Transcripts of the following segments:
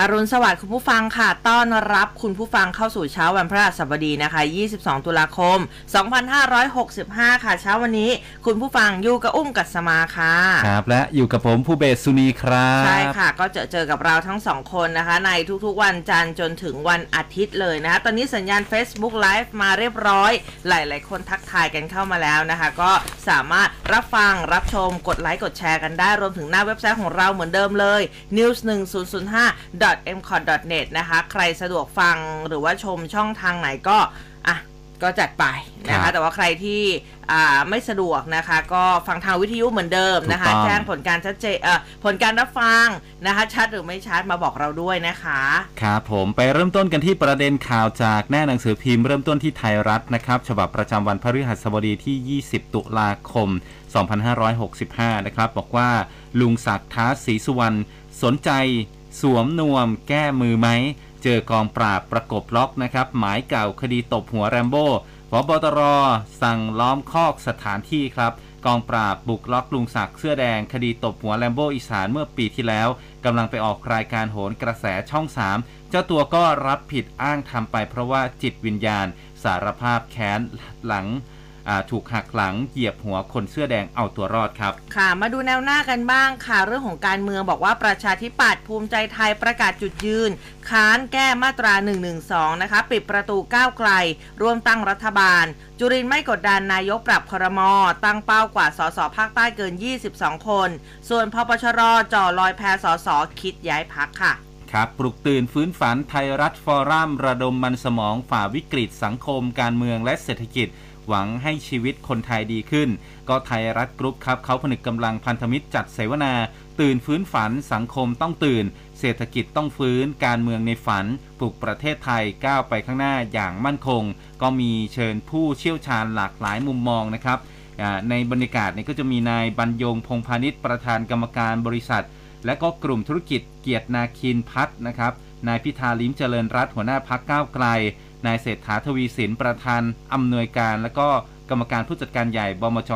อรุณสวัสดิ์คุณผู้ฟังค่ะ ต้อนรับคุณผู้ฟังเข้าสู่เช้าวันพระศัสบดีนะคะ 22 ตุลาคม 2565 ค่ะ เช้าวันนี้คุณผู้ฟังอยู่กับอุ้มกัสมาค่ะ ครับ และอยู่กับผมผู้เบสสุนีครับ ใช่ค่ะ ก็เจอเจอกับเราทั้งสองคนนะคะ ในทุกๆ วันจันทร์จนถึงวันอาทิตย์เลยนะคะ ตอนนี้สัญญาณ Facebook Live มาเรียบร้อย หลายๆ คนทักทายกันเข้ามาแล้วนะคะ ก็สามารถรับฟังรับชมกดไลค์กดแชร์กันได้รวมถึงหน้าเว็บไซต์ของเราเหมือนเดิมเลย news 1005 m c o t n e t นะคะ ใครสะดวกฟังหรือว่าชมช่องทางไหนก็อะก็จัดไปนะครัคะ บแต่ว่าใครที่อ่าไม่สะดวกนะคะ ก็ฟังทางวิทยุเหมือนเดิมนะคะ ถูกต้อง แจ้งผลการชัดเจนเอ่อผลการรับฟังนะคะ ชัดหรือไม่ชัดมาบอกเราด้วยนะคะ ครับผมไปเริ่มต้นกันที่ประเด็นข่าวจากแน่หนังสือพิมพ์เริ่มต้นที่ไทยรัฐนะครับ ฉบับประจำวันพฤหัสบดีที่ 20 ตุลาคม 2565 นะครับ บอกว่าลุงศักดิ์ท้าศรีสุวรรณสนใจ สวมนวมแก้มือไหม เจอกองปราบประกบล็อกนะครับ หมายเก่าคดีตบหัวแรมโบ้พบตรสั่งล้อมคอกสถานที่ครับ กองปราบบุกล็อกลุงศักดิ์เสื้อแดง คดีตบหัวแลมโบ้อีสานเมื่อปีที่แล้วกำลังไปออกรายการโหนกระแสช่อง 3 เจ้าตัวก็รับผิดอ้างทำไปเพราะว่าจิตวิญญาณ สารภาพแค้นหลัง ถูกหักหลังเหยียบหัวคนเสื้อแดงเอาตัวรอดครับ ค่ะ มาดูแนวหน้ากันบ้างค่ะ เรื่องของการเมืองบอกว่าประชาธิปัตย์ภูมิใจไทยประกาศจุดยืน ค้านแก้มาตรา 112 นะคะ ปิดประตูก้าวไกล ร่วมตั้งรัฐบาล จุรินทร์ไม่กดดันนายกปรับครม ตั้งเป้ากว่าสสภาคใต้เกิน 22 คน ส่วนพปชรจ่อลอยแพสสคิดย้ายพักค่ะครับปลุกตื่นฟื้นฝันไทยรัฐฟอรัมระดมมันสมองฝ่าวิกฤตสังคมการเมืองและเศรษฐกิจ หวังให้ชีวิตคนไทยดีขึ้น ก็ไทยรัฐกรุ๊ปครับเขาผนึกกำลังพันธมิตรจัดเสวนา ตื่นฟื้นฝันสังคมต้องตื่น เศรษฐกิจต้องฟื้น การเมืองในฝัน ปลุกประเทศไทยก้าวไปข้างหน้าอย่างมั่นคง ก็มีเชิญผู้เชี่ยวชาญหลากหลายมุมมองนะครับในบรรยากาศนี่ยก็จะมีนายบรรยงพงพาณิชย์ประธานกรรมการบริษัท และก็กลุ่มธุรกิจเกียรตินาคินพัฒน์นะครับนายพิธาลิ้มเจริญรัตน์หัวหน้าพักก้าวไกล นายเศรษฐาทวีสินประธานอำนวยการ และก็กรรมการผู้จัดการใหญ่บมจ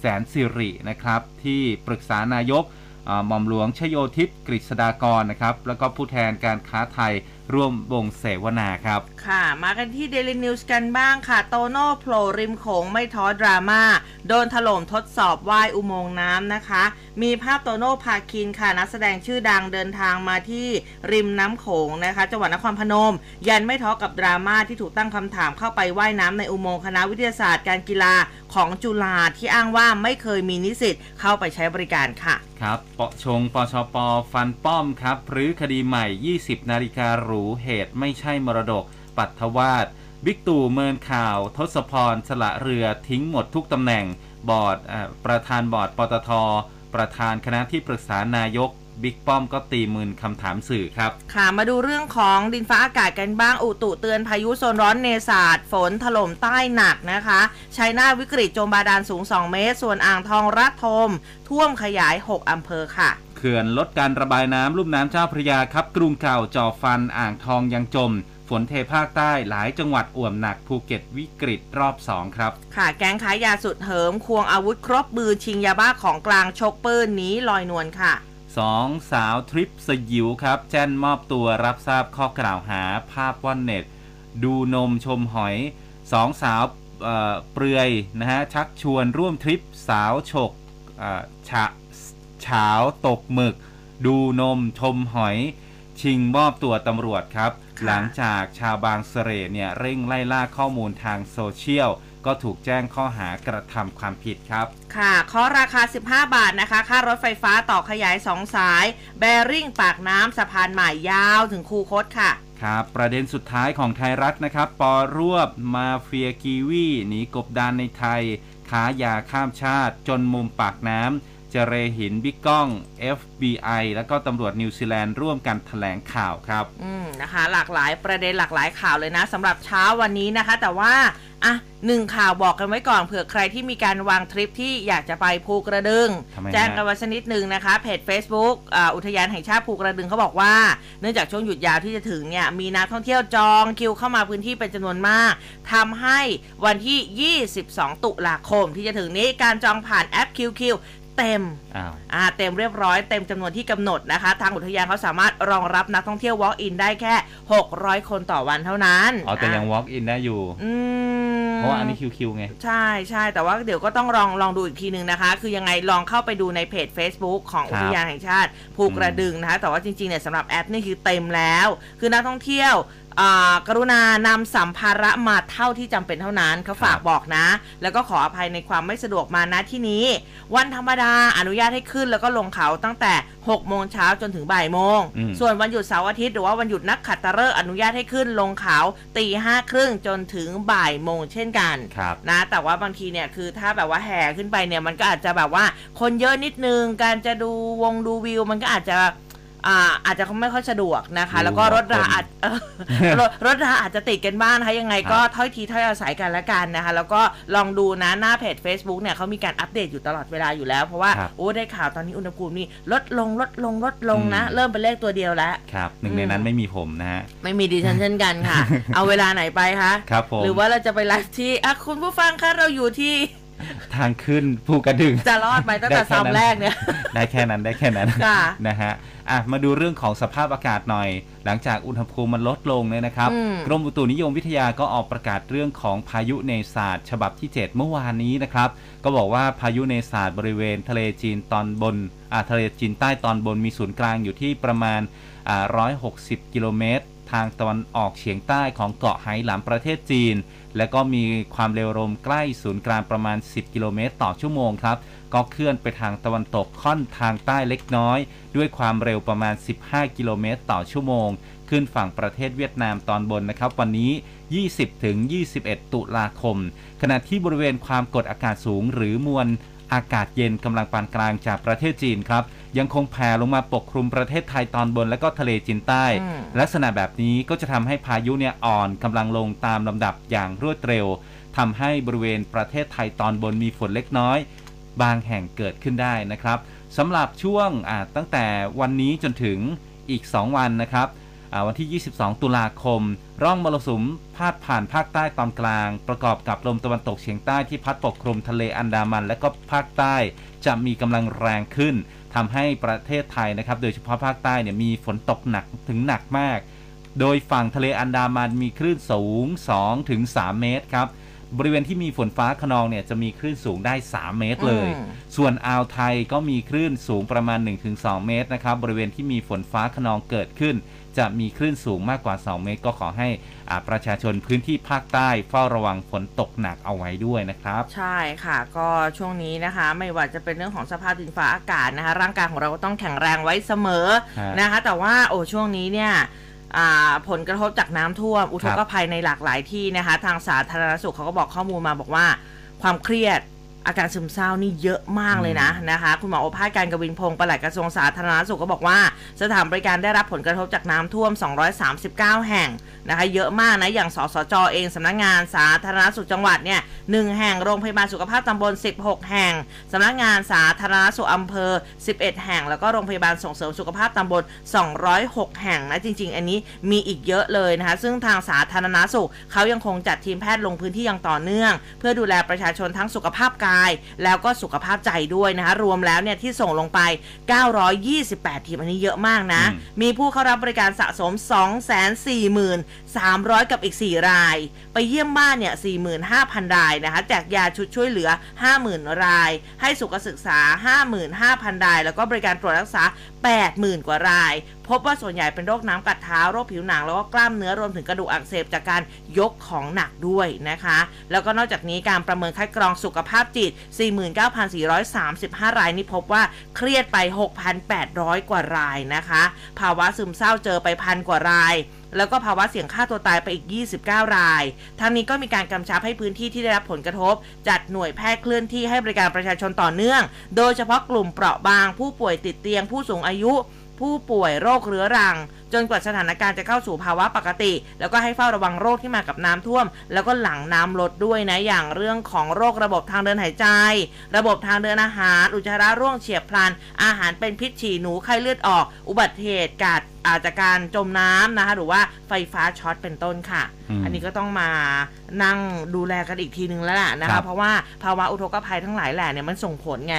แสนสิรินะครับที่ปรึกษานายกอ่าหม่อมหลวงชโยทิพย์กฤษฎากรนะครับแล้วก็ผู้แทนการค้าไทย ร่วมวงเสวนาครับ ค่ะ มากันที่ Daily News กันบ้างค่ะ โตโน่โผล่ริมโขงไม่ท้อดราม่า โดนถล่มทดสอบว่ายอุโมงค์น้ำนะคะ มีภาพโตโน่พาคินค่ะ นักแสดงชื่อดังเดินทางมาที่ริมน้ำโขงนะคะ จังหวัดนครพนม ยันไม่ท้อกับดราม่าที่ถูกตั้งคำถามเข้าไปว่ายน้ำในอุโมงค์คณะวิทยาศาสตร์การกีฬาของจุฬาที่อ้างว่าไม่เคยมีนิสิตเข้าไปใช้บริการค่ะ ครับปชงปชปฟันป้อมครับหรือคดีใหม่ 20 นาฬิการูเหตุไม่ใช่มรดก ปัทวาสบิ๊กตู่เมินข่าว ทศพรสละเรือทิ้งหมดทุกตำแหน่ง บอร์ดประธานบอร์ดปตท ประธานคณะที่ปรึกษานายกบิ๊กป้อมก็ตีมืนคำถามสื่อครับ ค่ะ มาดูเรื่องของดินฟ้าอากาศกันบ้าง อุตุเตือนพายุโซนร้อนเนศาสตร์ฝนถล่มใต้หนักนะคะชัยนาวิกฤตจมบาดาลสูง 2 เมตร ส่วนอ่างทองรัฐทม ท่วมขยาย 6 อำเภอค่ะ เขื่อนลดการระบายน้ำลุ่มน้ำเจ้าพระยาครับ กรุงเก่าจ่อฟันอ่างทองยังจม ฝนเทภาคใต้หลายจังหวัดอ่วมหนักภูเก็ตวิกฤตรอบ2ครับ ค่ะแก๊งขายยาสุดเหิม ควงอาวุธครบมือชิงยาบ้าของกลางชกปืนหนีลอยนวลค่ะสองสาวทริปสยิวครับ แจ้นมอบตัวรับทราบข้อกล่าวหาภาพว่อนเน็ต ดูนมชมหอยสองสาวเอ่อเปลือยนะฮะชักชวนร่วมทริปสาวฉกเอ่อฉะ เฉาวตกหมึก ดูนมชมหอย ชิงมอบตัวตำรวจครับค่ะหลังจากชาวบางเสร่เนี่ยเร่งไล่ล่าข้อมูลทางโซเชียลก็ถูกแจ้งข้อหากระทำความผิดครับ ค่ะเคาะราคา 15 บาทนะคะ ค่ารถไฟฟ้าต่อขยาย 2 สาย แบริ่งปากน้ำสะพานใหม่ยาวถึงคูคตค่ะ ครับ ประเด็นสุดท้ายของไทยรัฐนะครับ ป.รวบมาเฟียกีวีหนีกบดานในไทย ค้ายาข้ามชาติจนมุมปากน้ำ เจเรหินบิ๊กก้อง FBI แล้วก็ตำรวจนิวซีแลนด์ร่วมกันแถลงข่าวครับ อืมนะคะ หลากหลายประเด็นหลากหลายข่าวเลยนะสำหรับเช้าวันนี้นะคะ แต่ว่าอะหนึ่งข่าวบอกกันไว้ก่อนเผื่อใครที่มีการวางทริปที่อยากจะไปภูกระดึงทำไมฮะแจ้งกันไว้ชนิดหนึ่งนะคะ เพจ Facebook อ่าอุทยานแห่งชาติภูกระดึงเขาบอกว่า เนื่องจากช่วงหยุดยาวที่จะถึงเนี่ยมีนักท่องเที่ยวจองคิวเข้ามาพื้นที่เป็นจำนวนมากทำให้วันที่ 22 ตุลาคมที่จะถึงนี้การจองผ่านแอป QQ เต็มอ้าวอ่าเต็มเรียบร้อยเต็มจำนวนที่กำหนดนะคะ ทางอุทยานเขาสามารถรองรับนักท่องเที่ยว walk in ได้แค่ 600 คนต่อวันเท่านั้นอ๋อแต่ยัง walk in ได้อยู่อืมเพราะว่าอันนี้คิวคิวไง ใช่ใช่แต่ว่าเดี๋ยวก็ต้องลองลองดูอีกทีหนึ่งนะคะ คือยังไงลองเข้าไปดูในเพจ Facebook ของครับอุทยานแห่งชาติภูกระดึงนะคะ แต่ว่าจริงๆเนี่ยสำหรับแอปนี่คือเต็มแล้ว คือนักท่องเที่ยวอ่า กรุณานำสัมภาระมาเท่าที่จำเป็นเท่านั้นเขาฝากบอกนะ แล้วก็ขออภัยในความไม่สะดวกมาณที่นี้ วันธรรมดาอนุญาตให้ขึ้นแล้วก็ลงเขาตั้งแต่6โมงเช้าจนถึงบ่ายโมงอืมส่วนวันหยุดเสาร์อาทิตย์หรือว่าวันหยุดนักขัตฤกษ์อนุญาตให้ขึ้นลงเขาตีห้าครึ่งจนถึงบ่ายโมงเช่นกันครับนะแต่ว่าบางทีเนี่ยคือถ้าแบบว่าแห่ขึ้นไปเนี่ยมันก็อาจจะแบบว่าคนเยอะนิดนึงการจะดูวงดูวิวมันก็อาจจะ อ่าอาจจะไม่ค่อยสะดวกนะคะดูแล้วก็รถราคนอาจเออรถรถราอาจจะติดกันบ้างนะคะยังไงก็ถ้อยทีถ้อยอาศัยกันละกันนะคะ แล้วก็ลองดูนะหน้าเพจ Facebook เนี่ยเขามีการอัปเดตอยู่ตลอดเวลาอยู่แล้ว เพราะว่าครับโอ้ได้ข่าวตอนนี้อุณหภูมินี่ลดลงลดลงลดลงนะอืมเริ่มเป็นเลขตัวเดียวแล้วครับหนึ่งในอืมนั้นไม่มีผมนะฮะไม่มีดิฉันเช่นกันค่ะ เอาเวลาไหนไปคะครับผมหรือว่าเราจะไปไลฟ์ที่อะคุณผู้ฟังคะเราอยู่ที่ ทางขึ้นภูกระดึง จะรอดไหมตั้งแต่ได้แค่ซ้อมนั้นแรกเนี่ย ได้แค่นั้นได้แค่นั้นค่ะนะฮะอะมาดูเรื่องของสภาพอากาศหน่อย หลังจากอุณหภูมิมันลดลงเนี่ยนะครับ อืม กรมอุตุนิยมวิทยาก็ออกประกาศเรื่องของพายุเนศาสตร์ฉบับที่ 7 เมื่อวานนี้นะครับ ก็บอกว่าพายุเนศาสตร์บริเวณทะเลจีนตอนบนอ่าทะเลจีนใต้ตอนบนมีศูนย์กลางอยู่ที่ประมาณอ่า160 กิโลเมตร ทางตะวันออกเฉียงใต้ของเกาะไหหลำประเทศจีน และก็มีความเร็วลมใกล้ศูนย์กลางประมาณ 10 กิโลเมตรต่อชั่วโมงครับ ก็เคลื่อนไปทางตะวันตกค่อนทางใต้เล็กน้อย ด้วยความเร็วประมาณ 15 กิโลเมตรต่อชั่วโมง ขึ้นฝั่งประเทศเวียดนามตอนบนนะครับ วันนี้ 20ถึง21 ตุลาคม ขณะที่บริเวณความกดอากาศสูงหรือมวลอากาศเย็นกำลังปานกลางจากประเทศจีนครับ ยังคงแผ่ลงมาปกคลุมประเทศไทยตอนบนและก็ทะเลจีนใต้อืมลักษณะแบบนี้ก็จะทำให้พายุเนี่ยอ่อนกำลังลงตามลำดับอย่างรวดเร็วทำให้บริเวณประเทศไทยตอนบนมีฝนเล็กน้อย บางแห่งเกิดขึ้นได้นะครับสำหรับช่วงอ่าตั้งแต่วันนี้จนถึงอีก 2 วันนะครับอ่าวันที่ 22 ตุลาคม ร่องมรสุมพาดผ่านภาคใต้ตอนกลาง ประกอบกับลมตะวันตกเฉียงใต้ที่พัดปกคลุมทะเลอันดามัน และก็ภาคใต้จะมีกำลังแรงขึ้น ทำให้ประเทศไทยนะครับ โดยเฉพาะภาคใต้เนี่ยมีฝนตกหนักถึงหนักมาก โดยฝั่งทะเลอันดามันมีคลื่นสูง2ถึง3เมตรครับ บริเวณที่มีฝนฟ้าขนองเนี่ยจะมีคลื่นสูงได้ 3 เมตรเลยอืมส่วนอ่าวไทยก็มีคลื่นสูงประมาณ 1-2 เมตรนะครับ บริเวณที่มีฝนฟ้าขนองเกิดขึ้น จะมีคลื่นสูงมากกว่า 2 เมตร ก็ขอให้อ่าประชาชนพื้นที่ภาคใต้เฝ้าระวังฝนตกหนักเอาไว้ด้วยนะครับ ใช่ค่ะ ก็ช่วงนี้นะคะ ไม่ว่าจะเป็นเรื่องของสภาพดินฟ้าอากาศนะคะ ร่างกายของเราก็ต้องแข็งแรงไว้เสมอฮะนะคะ แต่ว่าโอ้ช่วงนี้เนี่ยอ่าผลกระทบจากน้ำท่วม อุทกภัยในหลากหลายที่นะคะ ทางสาธารณสุขเขาก็บอกข้อมูลมาบอกว่า ความเครียด อาการซึมเศร้านี่เยอะมากเลยนะนะคะ คุณหมอโอภาสการกวินพงศ์ปลัดกระทรวงสาธารณสุขก็บอกว่า สถานบริการได้รับผลกระทบจากน้ำท่วม 239 แห่งนะคะเยอะมากนะ อย่างสสจเองสำนักงานสาธารณสุขจังหวัดเนี่ยหนึ่งแห่งโรงพยาบาลสุขภาพตำบล 16 แห่งสำนักงานสาธารณสุขอำเภอ 11 แห่ง แล้วก็โรงพยาบาลส่งเสริมสุขภาพตำบล 206 แห่งนะจริง ๆ อันนี้มีอีกเยอะเลยนะคะซึ่งทางสาธารณสุขเขายังคงจัดทีมแพทย์ลงพื้นที่อย่างต่อเนื่อง เพื่อดูแลประชาชนทั้งสุขภาพกายแล้วก็สุขภาพใจด้วยนะคะ รวมแล้วเนี่ยที่ส่งลงไป 928 ทีมอันนี้เยอะมากนะอืมมีผู้เข้ารับบริการสะสม300 กับอีก 4 ราย ไปเยี่ยมบ้านเนี่ย 45,000 รายนะคะแจกยาชุดช่วยเหลือ 50,000 ราย ให้สุขศึกษา 55,000 ราย แล้วก็บริการตรวจรักษา 80,000 กว่าราย พบว่าส่วนใหญ่เป็นโรคน้ำกัดเท้า โรคผิวหนัง แล้วก็กล้ามเนื้อรวมถึงกระดูกอักเสบจากการยกของหนักด้วยนะคะ แล้วก็นอกจากนี้การประเมินคัดกรองสุขภาพจิต 49,435 รายนี่พบว่าเครียดไป 6,800 กว่ารายนะคะ ภาวะซึมเศร้าเจอไปพันกว่าราย แล้วก็ภาวะเสี่ยงฆ่าตัวตายไปอีก 29 รายทางนี้ก็มีการกำชับให้พื้นที่ที่ได้รับผลกระทบ จัดหน่วยแพทย์เคลื่อนที่ให้บริการประชาชนต่อเนื่อง โดยเฉพาะกลุ่มเปราะบาง ผู้ป่วยติดเตียงผู้สูงอายุ ผู้ป่วยโรคเรื้อรัง จนกว่าสถานการณ์จะเข้าสู่ภาวะปกติ แล้วก็ให้เฝ้าระวังโรคที่มากับน้ำท่วม แล้วก็หลังน้ำลดด้วยนะอย่างเรื่องของโรคระบบทางเดินหายใจ ระบบทางเดินอาหาร อุจจาระร่วงเฉียบพลัน อาหารเป็นพิษฉี่หนูไข้เลือดออก อุบัติเหตุกาดอาจจะการจมน้ำนะคะหรือว่าไฟฟ้าช็อตเป็นต้นค่ะอืมอันนี้ก็ต้องมานั่งดูแลกันอีกทีนึงแล้วล่ะนะครัคะบเพราะว่าภาวะอุทกภัยทั้งหลายแหล่เนี่ยมันส่งผลไง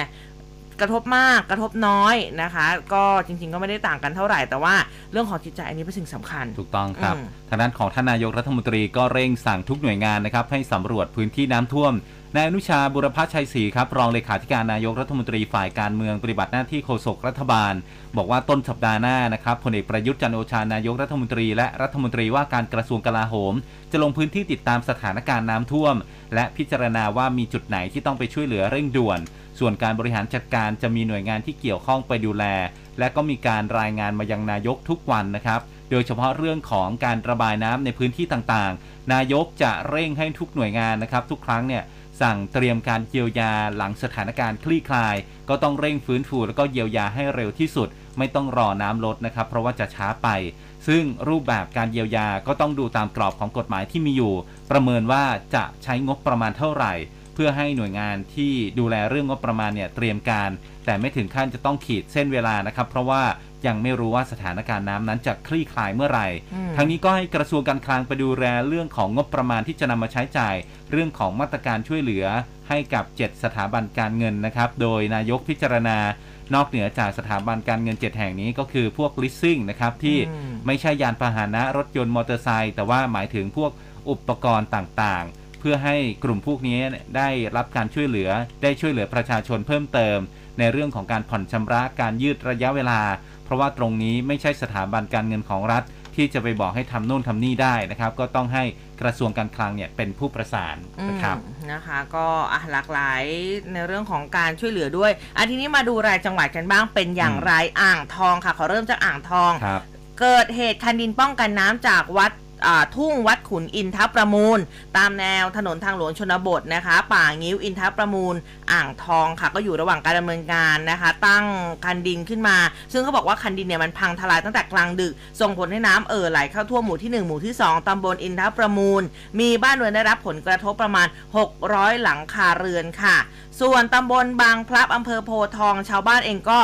กระทบมากกระทบน้อยนะคะ ก็จริง ๆ ก็ไม่ได้ต่างกันเท่าไหร่ แต่ว่าเรื่องของจิตใจอันนี้เป็นสิ่งสำคัญ ถูกต้องครับอืมทางด้านของท่านนายกรัฐมนตรีก็เร่งสั่งทุกหน่วยงานนะครับให้สำรวจพื้นที่น้ำท่วม นายอนุชาบุรพชัยศรีครับรองเลขาธิการนายกรัฐมนตรีฝ่ายการเมืองปฏิบัติหน้าที่โฆษกรัฐบาล บอกว่าต้นสัปดาห์หน้านะครับพลเอกประยุทธ์จันโอชานายกรัฐมนตรีและรัฐมนตรีว่าการกระทรวงกลาโหม จะลงพื้นที่ติดตามสถานการณ์น้ำท่วม และพิจารณาว่ามีจุดไหนที่ต้องไปช่วยเหลือเร่งด่วน ส่วนการบริหารจัดการจะมีหน่วยงานที่เกี่ยวข้องไปดูแล และก็มีการรายงานมายังนายกทุกวันนะครับโดยเฉพาะเรื่องของการระบายน้ำในพื้นที่ต่างๆ นายกจะเร่งให้ทุกหน่วยงานนะครับ ทุกครั้งเนี่ย สั่งเตรียมการเยียวยาหลังสถานการณ์คลี่คลาย ก็ต้องเร่งฟื้นฟูแล้วก็เยียวยาให้เร็วที่สุด ไม่ต้องรอน้ำลดนะครับ เพราะว่าจะช้าไป ซึ่งรูปแบบการเยียวยาก็ต้องดูตามกรอบของกฎหมายที่มีอยู่ ประเมินว่าจะใช้งบประมาณเท่าไหร่ เพื่อให้หน่วยงานที่ดูแลเรื่องงบประมาณเนี่ยเตรียมการ แต่ไม่ถึงขั้นจะต้องขีดเส้นเวลานะครับ เพราะว่ายังไม่รู้ว่าสถานการณ์น้ำนั้นจะคลี่คลายเมื่อไหร่อืมทั้งนี้ก็ให้กระทรวงการคลังไปดูแลเรื่องของงบประมาณที่จะนำมาใช้จ่าย เรื่องของมาตรการช่วยเหลือให้กับ 7 สถาบันการเงินนะครับ โดยนายกพิจารณานอกเหนือจากสถาบันการเงิน 7 แห่งนี้ก็คือพวก leasing นะครับที่อืมไม่ใช่ยานพาหนะรถยนต์มอเตอร์ไซค์แต่ว่าหมายถึงพวกอุปกรณ์ต่างๆ เพื่อให้กลุ่มพวกนี้ได้รับการช่วยเหลือ ได้ช่วยเหลือประชาชนเพิ่มเติม ในเรื่องของการผ่อนชำระการยืดระยะเวลา เพราะว่าตรงนี้ไม่ใช่สถาบันการเงินของรัฐ ที่จะไปบอกให้ทำโน่นทำนี่ได้นะครับ ก็ต้องให้กระทรวงการคลังเนี่ยเป็นผู้ประสานนะครับอืมนะคะก็อะหลากหลายในเรื่องของการช่วยเหลือด้วยอันทีนี้มาดูรายจังหวัดกันบ้างเป็นอย่างไรอ่างทองค่ะขอเริ่มจากอ่างทองครับเกิดเหตุคันดินป้องกันน้ำจากวัดอ่า ทุ่งวัดขุนอินทประมูล ตามแนวถนนทางหลวงชนบทนะคะ ป่างิ้วอินทประมูล อ่างทองค่ะ ก็อยู่ระหว่างการดำเนินการนะคะ ตั้งคันดินขึ้นมา ซึ่งเขาบอกว่าคันดินเนี่ยมันพังทลายตั้งแต่กลางดึก ส่งผลให้น้ำเอ่อไหลเข้าท่วมหมู่ที่ 1 หมู่ที่ 2ตำบลอินทประมูล มีบ้านเรือนได้รับผลกระทบประมาณ 600 หลังคาเรือนค่ะส่วนตำบลบางพลับอำเภอโพทอง ชาวบ้านเองก็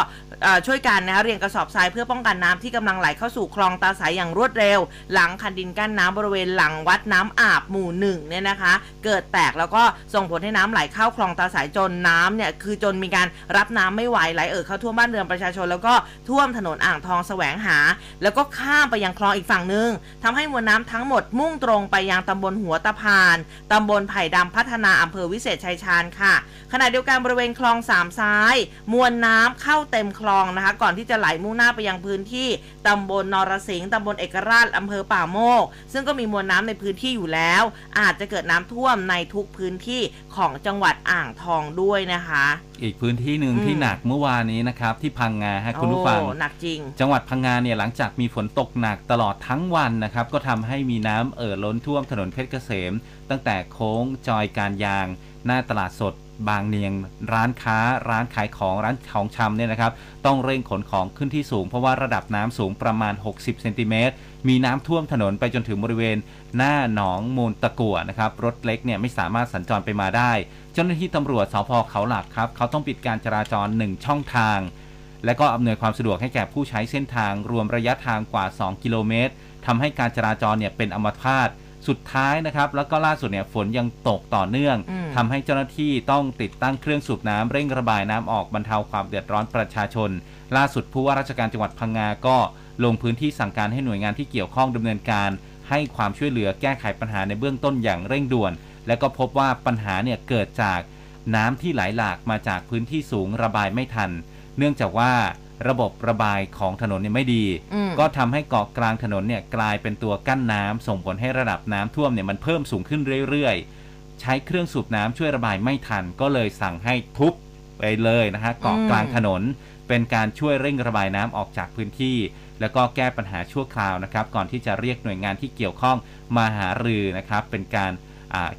ช่วยกันนะคะเรียงกระสอบทรายเพื่อป้องกันน้ำที่กำลังไหลเข้าสู่คลองตาสายอย่างรวดเร็ว หลังคันดินกั้นน้ำบริเวณหลังวัดน้ำอาบหมู่หนึ่งเนี่ยนะคะ เกิดแตกแล้วก็ส่งผลให้น้ำไหลเข้าคลองตาสายจนน้ำเนี่ยคือจนมีการรับน้ำไม่ไหวไหลเอ่อเข้าท่วมบ้านเรือนประชาชน แล้วก็ท่วมถนนอ่างทองแสวงหา แล้วก็ข้ามไปยังคลองอีกฝั่งหนึ่งทำให้มวลน้ำทั้งหมดมุ่งตรงไปยังตำบลหัวตะพานตำบลไผ่ดำพัฒนาอำเภอวิเศษชัยชาญค่ะขณะเดียวกันบริเวณคลองสามซ้าย มวลน้ำเข้าเต็มคลองนะคะ ก่อนที่จะไหลมุ่งหน้าไปยังพื้นที่ตำบลนรสิงห์ตำบลเอกราชอำเภอป่าโมก ซึ่งก็มีมวลน้ำในพื้นที่อยู่แล้ว อาจจะเกิดน้ำท่วมในทุกพื้นที่ของจังหวัดอ่างทองด้วยนะคะ อีกพื้นที่หนึ่งอืมที่หนักเมื่อวานนี้นะครับที่พังงาฮะคุณผู้ฟังโอ้หนักจริง จังหวัดพังงาเนี่ยหลังจากมีฝนตกหนักตลอดทั้งวันนะครับก็ทำให้มีน้ำเอ่อล้นท่วมถนนเพชรเกษม ตั้งแต่โค้งจอยการยาง หน้าตลาดสด บางเนียงร้านค้าร้านขายของร้านของชำเนี่ยนะครับ ต้องเร่งขนของขึ้นที่สูง เพราะว่าระดับน้ำสูงประมาณ 60เซนติเมตรมีน้ำท่วมถนนไปจนถึงบริเวณ หน้าหนองมูลตะกั่วนะครับ รถเล็กเนี่ยไม่สามารถสัญจรไปมาได้ เจ้าหน้าที่ตำรวจสพเขาหลักครับ เขาต้องปิดการจราจรหนึ่งช่องทาง และก็อำนวยความสะดวกให้แก่ผู้ใช้เส้นทางรวมระยะทางกว่า 2 กิโลเมตรทำให้การจราจรเนี่ยเป็นอมพาต สุดท้ายนะครับ แล้วก็ล่าสุดเนี่ยฝนยังตกต่อเนื่องอืมทำให้เจ้าหน้าที่ต้องติดตั้งเครื่องสูบน้ำเร่งระบายน้ำออกบรรเทาความเดือดร้อนประชาชน ล่าสุดผู้ว่าราชการจังหวัดพังงาก็ลงพื้นที่สั่งการให้หน่วยงานที่เกี่ยวข้องดำเนินการ ให้ความช่วยเหลือแก้ไขปัญหาในเบื้องต้นอย่างเร่งด่วน และก็พบว่าปัญหาเนี่ยเกิดจากน้ำที่ไหลหลากมาจากพื้นที่สูงระบายไม่ทัน เนื่องจากว่า ระบบระบายของถนนเนี่ยไม่ดี อืม ก็ทำให้เกาะกลางถนนเนี่ยกลายเป็นตัวกั้นน้ำส่งผลให้ระดับน้ำท่วมเนี่ยมันเพิ่มสูงขึ้นเรื่อยๆ ใช้เครื่องสูบน้ำช่วยระบายไม่ทัน ก็เลยสั่งให้ทุบไปเลยนะฮะเกาะกลางถนน เป็นการช่วยเร่งระบายน้ำออกจากพื้นที่ แล้วก็แก้ปัญหาชั่วคราวนะครับ ก่อนที่จะเรียกหน่วยงานที่เกี่ยวข้องมาหารือนะครับ เป็นการอ่า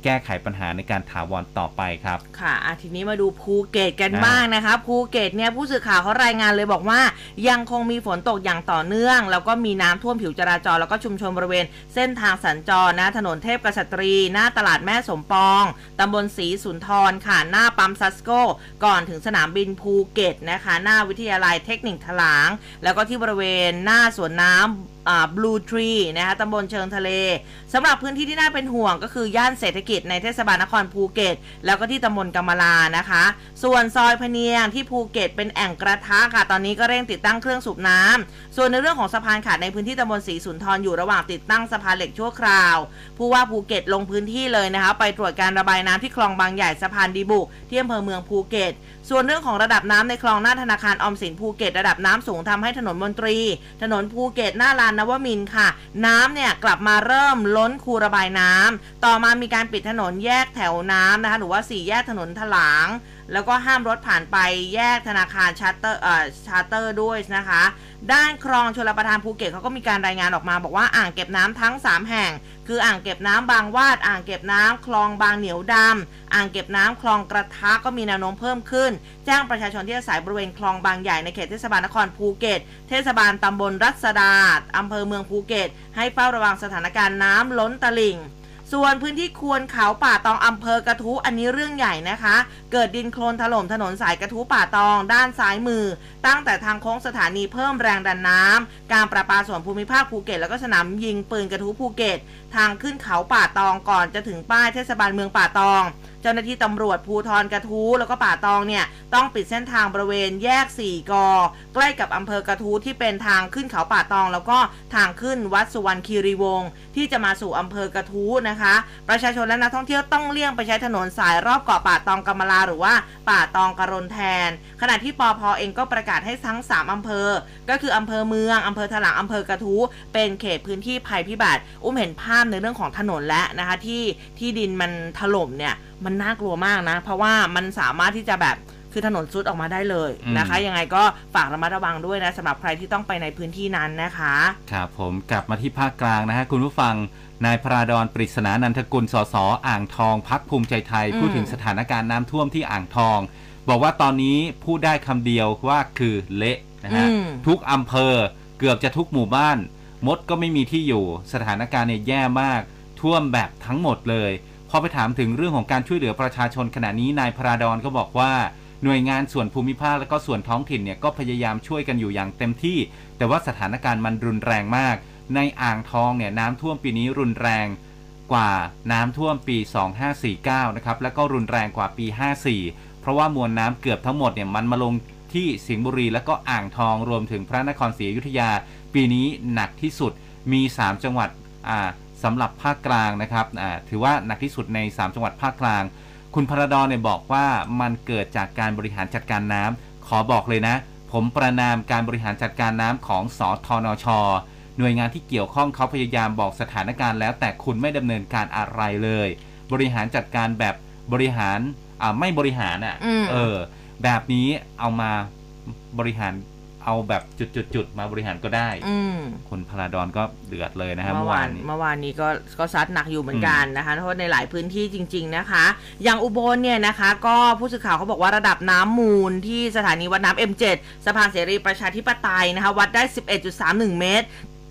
แก้ไขปัญหาในการถาวรต่อไปครับ ค่ะอะทีนี้มาดูภูเก็ตกันอ่าบ้างนะคะภูเก็ตเนี่ยผู้สื่อข่าวเขารายงานเลยบอกว่า ยังคงมีฝนตกอย่างต่อเนื่อง แล้วก็มีน้ำท่วมผิวจราจร แล้วก็ชุมชนบริเวณ เส้นทางสัญจรนะถนนเทพกษัตรี หน้าตลาดแม่สมปองตำบลศรีสุนทรค่ะหน้าปั๊มซัสโกก่อนถึงสนามบินภูเก็ตนะคะ หน้าวิทยาลัยเทคนิคถลาง แล้วก็ที่บริเวณหน้าสวนน้ำ Blue Tree นะคะตำบลเชิงทะเลสำหรับพื้นที่ที่น่าเป็นห่วงก็คือย่านเศรษฐกิจในเทศบาลนครภูเก็ต แล้วก็ที่ตำบลกำมะลานะคะ ส่วนซอยพเนียงที่ภูเก็ตเป็นแอ่งกระทะค่ะ ตอนนี้ก็เร่งติดตั้งเครื่องสูบน้ำส่วนในเรื่องของสะพานขาดในพื้นที่ตำบลศรีสุนทรอยู่ระหว่างติดตั้งสะพานเหล็กชั่วคราว ผู้ว่าภูเก็ตลงพื้นที่เลยนะคะไปตรวจการระบายน้ำที่คลองบางใหญ่สะพานดีบุกที่อำเภอเมืองภูเก็ต ส่วนเรื่องของระดับน้ำในคลองหน้าธนาคารออมสินภูเก็ตระดับน้ำสูงทำให้ถนนมนตรี ถนนภูเก็ตหน้าลานนวมินทร์ค่ะ น้ำเนี่ยกลับมาเริ่มล้นคูระบายน้ำต่อมามีการปิดถนนแยกแถวน้ำนะคะหรือว่าสี่แยกถนนถลาง แล้วก็ห้ามรถผ่านไปแยกธนาคารชาร์เตอร์เอ่อชาร์เตอร์ด้วยนะคะ ด้านคลองชลประทานภูเก็ตเขาก็มีการรายงานออกมา บอกว่าอ่างเก็บน้ำทั้ง 3 แห่ง คืออ่างเก็บน้ำบางวาด อ่างเก็บน้ำคลองบางเหนียวดำอ่างเก็บน้ำคลองกะทะก็มีแนวโน้มเพิ่มขึ้น แจ้งประชาชนที่อาศัยบริเวณคลองบางใหญ่ในเขตเทศบาลนครภูเก็ต เทศบาลตำบลรัษฎาอำเภอเมืองภูเก็ต ให้เฝ้าระวังสถานการณ์น้ำล้นตลิ่ง ส่วนพื้นที่ควนเขาป่าตองอำเภอกระทู้อันนี้เรื่องใหญ่นะคะ เกิดดินโคลนถล่มถนนสายกระทู้ป่าตองด้านซ้ายมือ ตั้งแต่ทางโค้งสถานีเพิ่มแรงดันน้ำการประปาส่วนภูมิภาคภูเก็ตแล้วก็สนามยิงปืนกระทู้ภูเก็ต ทางขึ้นเขาป่าตองก่อนจะถึงป้ายเทศบาลเมืองป่าตอง เจ้าหน้าที่ตำรวจภูทรกระทู้แล้วก็ป่าตองเนี่ยต้องปิดเส้นทางบริเวณแยก 4 กอ ใกล้กับอำเภอกระทู้ที่เป็นทางขึ้นเขาป่าตอง แล้วก็ทางขึ้นวัดสุวรรณคีรีวงศ์ที่จะมาสู่อำเภอกระทู้นะคะ ประชาชนและนักท่องเที่ยวต้องเลี่ยงไปใช้ถนนสายรอบเกาะป่าตองกำมะลาหรือว่าป่าตองกระรนแทน ขณะที่ปอพเองก็ประกาศให้ทั้ง 3 อำเภอ ก็คืออำเภอเมืองอำเภอถลางอำเภอกระทู้เป็นเขตพื้นที่ภัยพิบัติ อุ้มเห็นภาพในเรื่องของถนนและนะคะที่ที่ดินมันถล่มเนี่ย มันน่ากลัวมากนะ เพราะว่ามันสามารถที่จะแบบคือถนนซุดออกมาได้เลยนะคะ ยังไงก็ฝากระมัดระวังด้วยนะสำหรับใครที่ต้องไปในพื้นที่นั้นนะคะครับผมกลับมาที่ภาคกลางนะฮะคุณผู้ฟังนายพระดอนปริศนานันทกุลสสอ่างทองพักภูมิใจไทยอืมพูดถึงสถานการณ์น้ำท่วมที่อ่างทอง บอกว่าตอนนี้พูดได้คำเดียวว่าคือเละนะฮะอืมทุกอำเภอเกือบจะทุกหมู่บ้าน มดก็ไม่มีที่อยู่ สถานการณ์เนี่ยแย่มากท่วมแบบทั้งหมดเลย พอไปถามถึงเรื่องของการช่วยเหลือประชาชนขณะนี้นายพระดอนก็บอกว่าหน่วยงานส่วนภูมิภาคและก็ส่วนท้องถิ่นเนี่ยก็พยายามช่วยกันอยู่อย่างเต็มที่ แต่ว่าสถานการณ์มันรุนแรงมาก ในอ่างทองเนี่ยน้ำท่วมปีนี้รุนแรงกว่าน้ำท่วมปี 2549 นะครับ แล้วก็รุนแรงกว่าปี 54 เพราะว่ามวลน้ำเกือบทั้งหมดเนี่ยมันมาลงที่สิงห์บุรี แล้วก็อ่างทองรวมถึงพระนครศรีอยุธยา ปีนี้หนักที่สุดมี 3 จังหวัดอ่า สำหรับภาคกลางนะครับอ่าถือว่าหนักที่สุดใน 3 จังหวัดภาคกลาง คุณพระดอนเนี่ยบอกว่ามันเกิดจากการบริหารจัดการน้ำขอบอกเลยนะ ผมประนามการบริหารจัดการน้ำของสอทนชหน่วยงานที่เกี่ยวข้องเขาพยายามบอกสถานการณ์แล้ว แต่คุณไม่ดำเนินการอะไรเลย บริหารจัดการแบบบริหารอ่าไม่บริหารอะอืมเออ แบบนี้เอามาบริหาร เอาแบบจุดๆ ๆ มาบริหารก็ได้อืมคุณพระดอนก็เดือดเลยนะฮะเมื่เมื่อวาวอานนนี้เมื่อวานนี้ก็ก็ซัดหนักอยู่เหมือนกันนะคะเพราะว่าในหลายพื้นที่จริง ๆนะคะ อย่างอุบลเนี่ยนะคะ ก็ผู้สื่อข่าวเขาบอกว่าระดับน้ำมูลที่สถานีวัดน้ำ M7 สะพานเสรีประชาธิปไตยนะคะวัดได้ 11.31 เมตร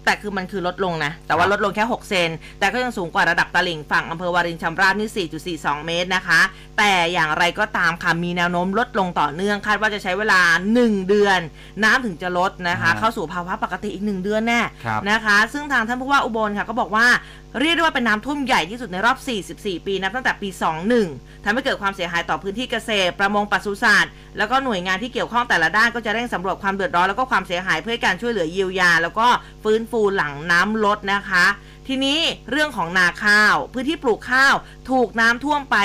แต่คือมันคือลดลงนะ แต่ว่าครับลดลงแค่ 6 เซน แต่ก็ยังสูงกว่าระดับตลิ่งฝั่งอำเภอวารินชำราบนี่4.42 เมตรนะคะ แต่อย่างไรก็ตามค่ะ มีแนวโน้มลดลงต่อเนื่อง คาดว่าจะใช้เวลา 1 เดือน น้ำถึงจะลดนะคะ เข้าสู่ภาวะปกติอีก 1 เดือนแน่ครับนะคะ ซึ่งทางท่านผู้ว่าอุบลค่ะก็บอกว่าเรียกได้ว่าเป็นน้ำท่วมใหญ่ที่สุดในรอบ 44 ปีนับตั้งแต่ปี 21 ทำให้เกิดความเสียหายต่อพื้นที่เกษตร ประมงปศุสัตว์ แล้วก็หน่วยงานที่เกี่ยวข้องแต่ละด้านก็จะเร่งสำรวจความเดือดร้อนแล้วก็ความเสียหายเพื่อการช่วยเหลือเยียวยา แล้วก็ฟื้นฟูหลังน้ำลดนะคะ ทีนี้เรื่องของนาข้าว พื้นที่ปลูกข้าวถูกน้ำท่วมไป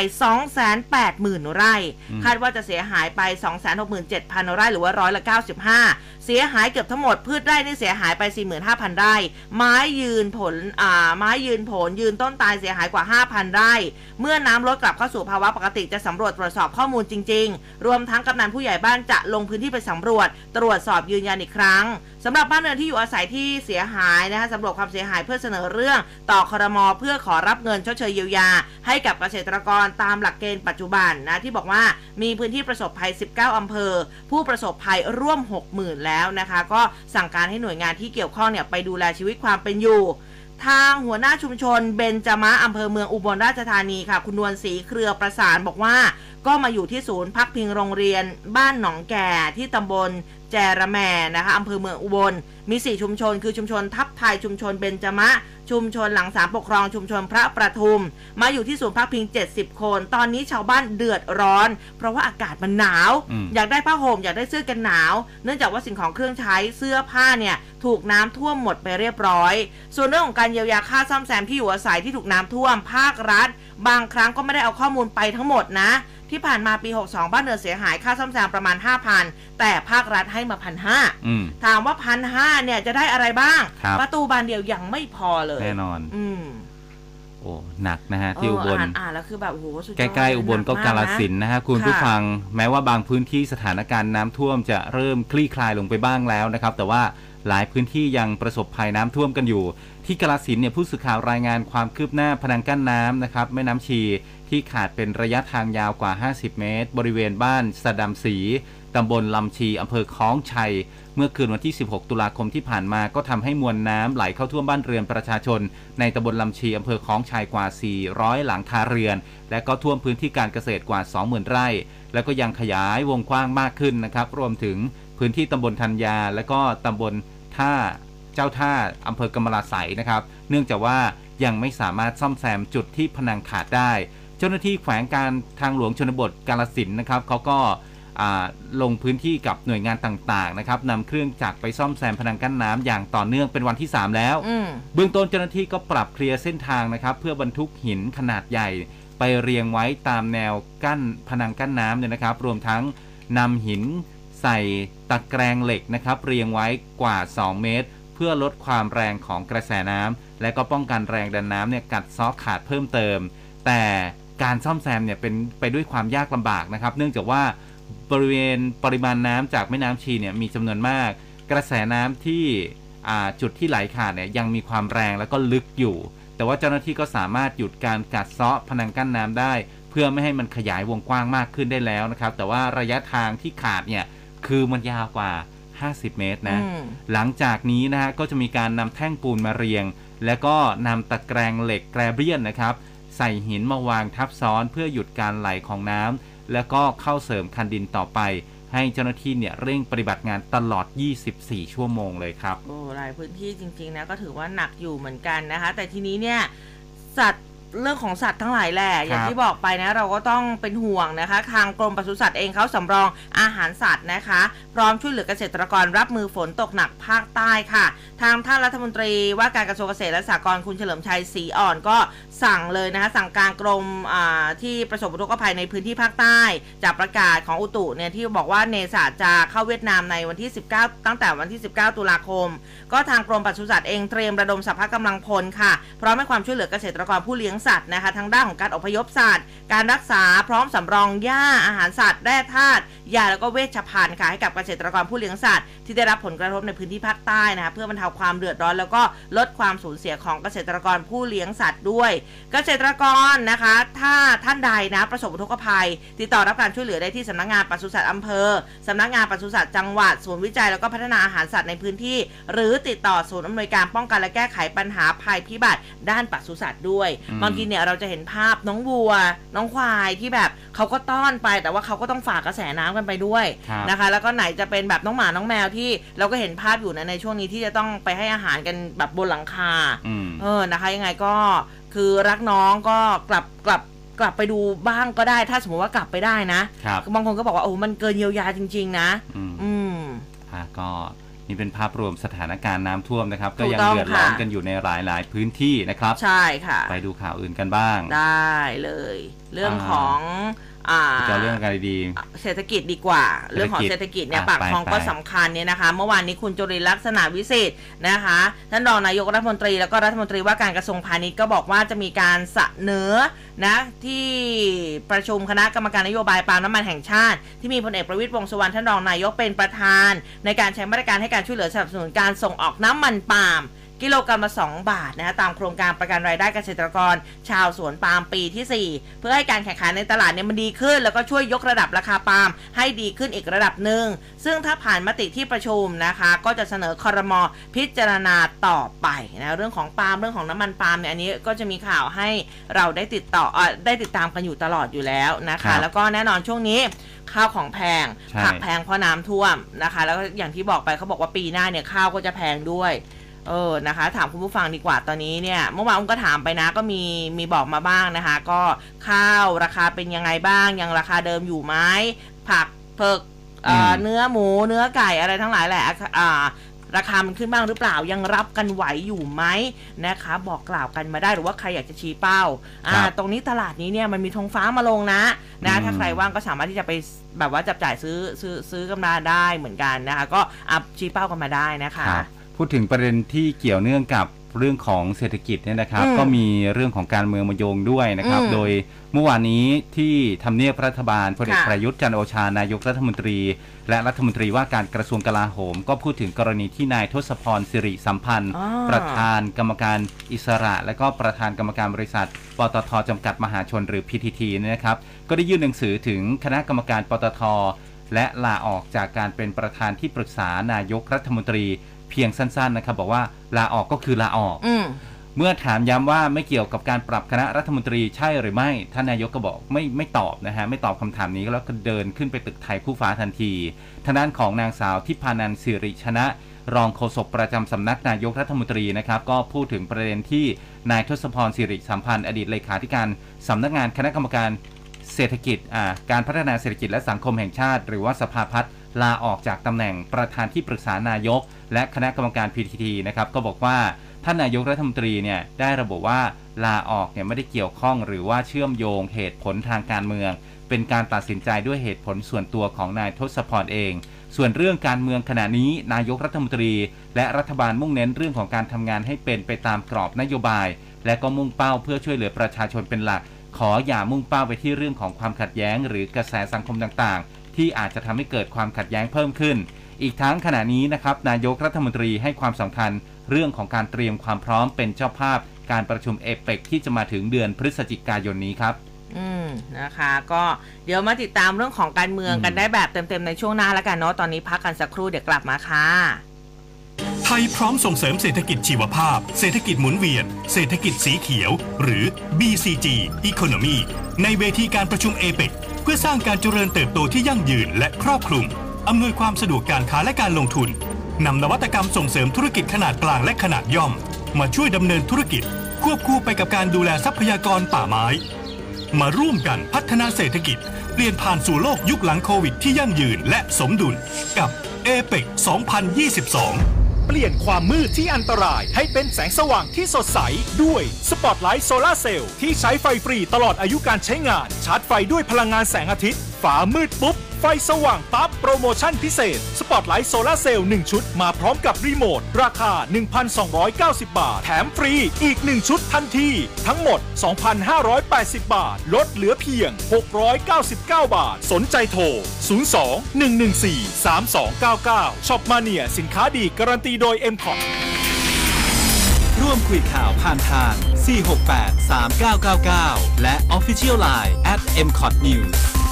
280,000 ไร่อืมคาดว่าจะเสียหายไป 267,000 ไร่หรือว่าร้อยละ 95 เสียหายเกือบทั้งหมด พืชไร่นี่เสียหายไป 45,000 ไร่ ไม้ยืนผลอ่าไม้ยืนผล ยืนต้นตายเสียหายกว่า 5,000 ไร่ เมื่อน้ำลดกลับเข้าสู่ภาวะปกติจะสำรวจตรวจสอบข้อมูลจริง ๆ รวมทั้งกำนันผู้ใหญ่บ้านจะลงพื้นที่ไปสำรวจ ตรวจสอบยืนยันอีกครั้งสำหรับบ้านเรือนที่อยู่อาศัยที่เสียหายนะคะสำรวจความเสียหายเพื่อเสนอเรื่องต่อครมเพื่อขอรับเงินชดเชยเยียวยา ให้กับเกษตรกรตามหลักเกณฑ์ปัจจุบันนะที่บอกว่ามีพื้นที่ประสบภัย 19 อำเภอ ผู้ประสบภัยร่วม 60,000 แล้วนะคะ ก็สั่งการให้หน่วยงานที่เกี่ยวข้องเนี่ยไปดูแลชีวิตความเป็นอยู่ทางหัวหน้าชุมชนเบนจมะอำเภอเมืองอุบลราชธานีค่ะ คุณนวลศรีเครือประสานบอกว่า ก็มาอยู่ที่ศูนย์พักพิงโรงเรียน บ้านหนองแก่ที่ตำบล จระแมนะคะอำเภอเมืองอุบล มี4ชุมชน คือชุมชนทับไทยชุมชนเบนจมะ ชุมชนหลังสามปกครองชุมชนพระประทุม มาอยู่ที่ศูนย์พักพิง 70 คน ตอนนี้ชาวบ้านเดือดร้อน เพราะว่าอากาศมันหนาวอืมอยากได้ผ้าห่มอยากได้เสื้อกันหนาว เนื่องจากว่าสิ่งของเครื่องใช้เสื้อผ้าเนี่ยถูกน้ำท่วมหมดไปเรียบร้อย ส่วนเรื่องของการเยียวยาค่าซ่อมแซมที่อยู่อาศัยที่ถูกน้ำท่วมภาครัฐ บางครั้งก็ไม่ได้เอาข้อมูลไปทั้งหมดนะ ที่ผ่านมาปี 62 บ้านเรือนเสียหายค่าซ่อมแซมประมาณ 5,000 แต่ภาครัฐให้มาพันห้าอืม ถามว่าพันห้าเนี่ยจะได้อะไรบ้าง ครับ ประตูบานเดียวยังไม่พอเลยแน่นอน อืมโอ้ หนักนะฮะ ที่อุบล เอ่านอ่านแล้วคือแบบโอ้โหสุดยใกอดล้ๆ อุบลก็หนักาลมนะ สินธุ์นะฮะคุณค่ะผู้ฟัง แม้ว่าบางพื้นที่สถานการณ์น้ำท่วมจะเริ่มคลี่คลายลงไปบ้างแล้วนะครับ แต่ว่าหลายพื้นที่ยังประสบภัยน้ำท่วมกันอยู่ ที่กาลสินเนี่ยผู้สื่อข่าวรายงานความคืบหน้าพนังกั้นน้ำนะครับแม่น้ำชีที่ขาดเป็นระยะทางยาวกว่า 50 เมตร บริเวณบ้านสะดำศรีตำบลลำชีอำเภอคล้องชัย เมื่อคืนวันที่ 16 ตุลาคมที่ผ่านมาก็ทำให้มวลน้ำไหลเข้าท่วมบ้านเรือนประชาชน ในตำบลลำชีอำเภอคล้องชัยกว่า 400 หลังคาเรือน และก็ท่วมพื้นที่การเกษตรกว่า 20,000 ไร่ แล้วก็ยังขยายวงกว้างมากขึ้นนะครับ รวมถึงพื้นที่ตำบลธัญญาและก็ตำบลท่า เจ้าท่าอำเภอกำมะลาไสยนะครับ เนื่องจากว่ายังไม่สามารถซ่อมแซมจุดที่พนังขาดได้ เจ้าหน้าที่แขวงการทางหลวงชนบทกาลสินธุ์นะครับเขาก็อ่าลงพื้นที่กับหน่วยงานต่างๆนะครับนำเครื่องจักรไปซ่อมแซมพนังกั้นน้ำอย่างต่อเนื่องเป็นวันที่ 3 แล้วอืมเบื้องต้นเจ้าหน้าที่ก็ปรับเคลียร์เส้นทางนะครับ เพื่อบรรทุกหินขนาดใหญ่ ไปเรียงไว้ตามแนวกั้นพนังกั้นน้ำเนี่ยนะครับ รวมทั้งนำหินใส่ตะแกรงเหล็กนะครับ เรียงไว้กว่า 2 เมตร เพื่อลดความแรงของกระแสน้ำและก็ป้องกันแรงดันน้ำเนี่ยกัดเซาะขาดเพิ่มเติม แต่การซ่อมแซมเนี่ยเป็นไปด้วยความยากลำบากนะครับ เนื่องจากว่าบริเวณปริมาณน้ำจากแม่น้ำชีเนี่ยมีจำนวนมาก กระแสน้ำที่จุดที่ไหลขาดเนี่ยยังมีความแรงแล้วก็ลึกอยู่ แต่ว่าเจ้าหน้าที่ก็สามารถหยุดการกัดเซาะพนังกั้นน้ำได้ เพื่อไม่ให้มันขยายวงกว้างมากขึ้นได้แล้วนะครับ แต่ว่าระยะทางที่ขาดเนี่ยคือมันยาวกว่า 50 เมตรนะอืมหลังจากนี้นะฮะก็จะมีการนำแท่งปูนมาเรียง แล้วก็นำตะแกรงเหล็กแกรเบียนนะครับ ใส่หินมาวางทับซ้อนเพื่อหยุดการไหลของน้ำแล้วก็เข้าเสริมคันดินต่อไป ให้เจ้าหน้าที่เนี่ยเร่งปฏิบัติงานตลอด 24 ชั่วโมงเลยครับ โอ้หลายพื้นที่จริงๆนะก็ถือว่าหนักอยู่เหมือนกันนะคะ แต่ทีนี้เนี่ยสัตว์ เรื่องของสัตว์ทั้งหลายแหละอย่างที่บอกไปนะเราก็ต้องเป็นห่วงนะคะ ทางกรมปศุสัตว์เองเขาสำรองอาหารสัตว์นะคะ พร้อมช่วยเหลือเกษตรกรรับมือฝนตกหนักภาคใต้ค่ะ ทางท่านรัฐมนตรีว่าการกระทรวงเกษตรและสหกรณ์คุณเฉลิมชัยศรีอ่อนก็สั่งเลยนะคะ สั่งการกรมอ่าที่ประสบอุทกภัยในพื้นที่ภาคใต้ จากประกาศของอุตุเนี่ยที่บอกว่าเนสาจะเข้าเวียดนามในวันที่ 19 ตั้งแต่วันที่ 19 ตุลาคม ก็ทางกรมปศุสัตว์เองเตรียมระดมสรรพกำลังพลค่ะพร้อมให้ความช่วยเหลือเกษตรกรผู้เลี้ยงสัตว์นะคะทั้งด้านของการอพยพสัตว์ การรักษาพร้อมสำรองหญ้าอาหารสัตว์แร่ธาตุยาแล้วก็เวชภัณฑ์ค่ะให้กับเกษตรกรผู้เลี้ยงสัตว์ที่ได้รับผลกระทบในพื้นที่ภาคใต้นะคะเพื่อบรรเทาความเดือดร้อนแล้วก็ลดความสูญเสียของเกษตรกรผู้เลี้ยงสัตว์ด้วย เกษตรกรนะคะ ถ้าท่านใดนะประสบอุทกภัย ติดต่อรับการช่วยเหลือได้ที่สำนักงานปศุสัตว์อำเภอสำนักงานปศุสัตว์จังหวัดศูนย์วิจัยแล้วก็พัฒนาอาหารสัตว์ในพื้นที่ หรือติดต่อศูนย์อำนวยการป้องกันและแก้ไขปัญหาภัยพิบัติด้านปศุสัตว์ด้วยบางทีเนี่ยเราจะเห็นภาพน้องวัว น้องควายที่แบบเขาก็ต้อนไป แต่ว่าเขาก็ต้องฝากกระแสน้ำกันไปด้วยครับนะคะ แล้วก็ไหนจะเป็นแบบน้องหมาน้องแมวที่เราก็เห็นภาพอยู่นะในช่วงนี้ที่จะต้องไปให้อาหารกันแบบบนหลังคาอืมเออนะคะ ยังไงก็คือรักน้องก็กลับกลับกลับไปดูบ้างก็ได้ถ้าสมมติว่ากลับไปได้นะครับบางคนก็บอกว่าโอ้มันเกินเยียวยาจริง ๆ นะ อืมอืมอะก็ นี่นี่เป็นภาพรวมสถานการณ์น้ำท่วมนะครับ ก็ถูกยังต้องเดือดร้อนค่ะกันอยู่ในหลายๆ พื้นที่นะครับ ใช่ค่ะ ไปดูข่าวอื่นกันบ้าง ได้เลย เรื่องอ่าของอ่าจะเรื่องอะไรดี เศรษฐกิจดีกว่า เรื่องของเศรษฐกิจเนี่ยอะปากท้องไปก็ไปสำคัญเนี่ยนะคะ เมื่อวานนี้คุณจุรินทร์ลักษณะวิสิทธิ์นะคะท่านรองนายกรัฐมนตรีแล้วก็รัฐมนตรีว่าการกระทรวงพาณิชย์ก็บอกว่าจะมีการเสนอนะที่ประชุมคณะกรรมการนโยบายปาล์มน้ำมันแห่งชาติ ที่มีพลเอกประวิตรวงษ์สุวรรณท่านรองนายกเป็นประธาน ในการใช้มาตรการให้การช่วยเหลือสนับสนุนการส่งออกน้ำมันปาล์ม กิโลกรัมละ 2 บาทนะคะตามโครงการประกันรายได้เกษตรกร ชาวสวนปาล์มปีที่ 4 เพื่อให้การแข่งขันในตลาดเนี่ยมันดีขึ้น แล้วก็ช่วยยกระดับราคาปาล์มให้ดีขึ้นอีกระดับหนึ่ง ซึ่งถ้าผ่านมติที่ประชุมนะคะ ก็จะเสนอคอรมอพิจารณาต่อไปนะเรื่องของปาล์มเรื่องของน้ำมันปาล์มเนี่ยอันนี้ก็จะมีข่าวให้เราได้ติดต่อเออได้ติดตามกันอยู่ตลอดอยู่แล้วนะครัคะบแล้วก็แน่นอนช่วงนี้ข้าวของแพงใช่ผักแพงเพราะน้ำท่วมนะคะ แล้วก็อย่างที่บอกไปเขาบอกว่าปีหน้าเนี่ยข้าวก็จะแพงด้วย เออนะคะ ถามคุณผู้ฟังดีกว่าตอนนี้เนี่ยเมื่อวานอุ้มก็ถามไปนะ ก็มีมีบอกมาบ้างนะคะ ก็ข้าวราคาเป็นยังไงบ้าง ยังราคาเดิมอยู่ไหมผักเผือกเอ่ออมเนื้อหมูเนื้อไก่อะไรทั้งหลายแหละอ่าราคามันขึ้นบ้างหรือเปล่ายังรับกันไหวอยู่ไหมนะคะ บอกกล่าวกันมาได้หรือว่าใครอยากจะชี้เป้าอ่าครับตรงนี้ตลาดนี้เนี่ยมันมีธงฟ้ามาลงนะนะอืมถ้าใครว่างก็สามารถที่จะไปแบบว่าจับจ่ายซื้อซื้อซื้อกันมาได้เหมือนกันนะคะ ก็อัพชี้เป้ากันมาได้นะคะครับ พูดถึงประเด็นที่เกี่ยวเนื่องกับเรื่องของเศรษฐกิจเนี่ยนะครับอืมก็มีเรื่องของการเมืองมาโยงด้วยนะครับอืมโดยเมื่อวานนี้ที่ทำเนียบรัฐบาลพลเอกค่ะประยุทธ์จันทร์โอชานายกรัฐมนตรี และรัฐมนตรีว่าการกระทรวงกลาโหม ก็พูดถึงกรณีที่นายทศพรสิริสัมพันธ์อ๋อประธานกรรมการอิสระ และก็ประธานกรรมการบริษัท ปตทจำกัดมหาชนหรือ PTT เนี่ยนะครับ ก็ได้ยื่นหนังสือถึงคณะกรรมการปตทและลาออกจากการเป็นประธานที่ปรึกษานายกรัฐมนตรี เพียงสั้นๆนะครับบอกว่าลาออกก็คือลาออก อืม เมื่อถามย้ำว่าไม่เกี่ยวกับการปรับคณะรัฐมนตรีใช่หรือไม่ ท่านนายกก็บอกไม่ไม่ตอบนะฮะ ไม่ตอบคำถามนี้แล้วก็เดินขึ้นไปตึกไทยคู่ฟ้าทันที ทางด้านของนางสาวทิพานันสิริชนะ รองโฆษกประจำสำนักนายกรัฐมนตรีนะครับ ก็พูดถึงประเด็นที่นายทศพรสิริสัมพันธ์อดีตเลขาธิการสำนักงานคณะกรรมการ เศรษฐกิจอ่าการพัฒนาเศรษฐกิจและสังคมแห่งชาติ หรือว่าสภาพัฒน์ ลาออกจากตำแหน่งประธานที่ปรึกษานายก และคณะกรรมการ PTT นะครับก็บอกว่าท่านนายกรัฐมนตรีเนี่ยได้ระบุว่าลาออกเนี่ยไม่ได้เกี่ยวข้องหรือว่าเชื่อมโยงเหตุผลทางการเมือง เป็นการตัดสินใจด้วยเหตุผลส่วนตัวของนายทศพรเอง ส่วนเรื่องการเมืองขณะนี้นายกรัฐมนตรี และรัฐบาลมุ่งเน้นเรื่องของการทำงานให้เป็นไปตามกรอบนโยบาย และก็มุ่งเป้าเพื่อช่วยเหลือประชาชนเป็นหลัก ขออย่ามุ่งเป้าไปที่เรื่องของความขัดแย้ง หรือกระแสสังคมต่าง ที่อาจจะทำให้เกิดความขัดแย้งเพิ่มขึ้น อีกทั้งขณะนี้นะครับนายกรัฐมนตรีให้ความสำคัญเรื่องของการเตรียมความพร้อมเป็นเจ้าภาพ การประชุมเอเปกที่จะมาถึงเดือนพฤศจิกายนนี้ครับอืมนะคะก็เดี๋ยวมาติดตามเรื่องของการเมืองกันอืมได้แบบเต็มๆในช่วงหน้าแล้วกันเนาะตอนนี้พักกันสักครู่เดี๋ยวกลับมาค่ะไทยพร้อมส่งเสริมเศรษฐกิจชีวภาพ เศรษฐกิจหมุนเวียน เศรษฐกิจสีเขียว หรือ BCG Economy ในเวทีการประชุมเอเปก เพื่อสร้างการเจริญเติบโตที่ยั่งยืนและครอบคลุม อำนวยความสะดวกการค้าและการลงทุน นำนวัตกรรมส่งเสริมธุรกิจขนาดกลางและขนาดย่อม มาช่วยดำเนินธุรกิจ ควบคู่ไปกับการดูแลทรัพยากรป่าไม้ มาร่วมกันพัฒนาเศรษฐกิจ เปลี่ยนผ่านสู่โลกยุคหลังโควิดที่ยั่งยืนและสมดุลกับเอเปก2022 เปลี่ยนความมืดที่อันตราย ให้เป็นแสงสว่างที่สดใส ด้วยสปอตไลท์โซลาเซลล์ที่ใช้ไฟฟรีตลอดอายุการใช้งาน ชาร์จไฟด้วยพลังงานแสงอาทิตย์ ฟ้ามืดปุ๊บ ไฟสว่างปั๊บ โปรโมชั่นพิเศษ สปอตไลท์โซลาเซลล์1ชุด มาพร้อมกับรีโมท ราคา 1,290 บาท แถมฟรีอีก 1 ชุดทันที ทั้งหมด 2,580 บาท ลดเหลือเพียง 699 บาท สนใจโทร 02 114 3299 Shop Mania สินค้าดีการันตีโดย m c o t ร่วมคุยข่าวผ่านทาง 468 3999 และ Official Line at m c o t News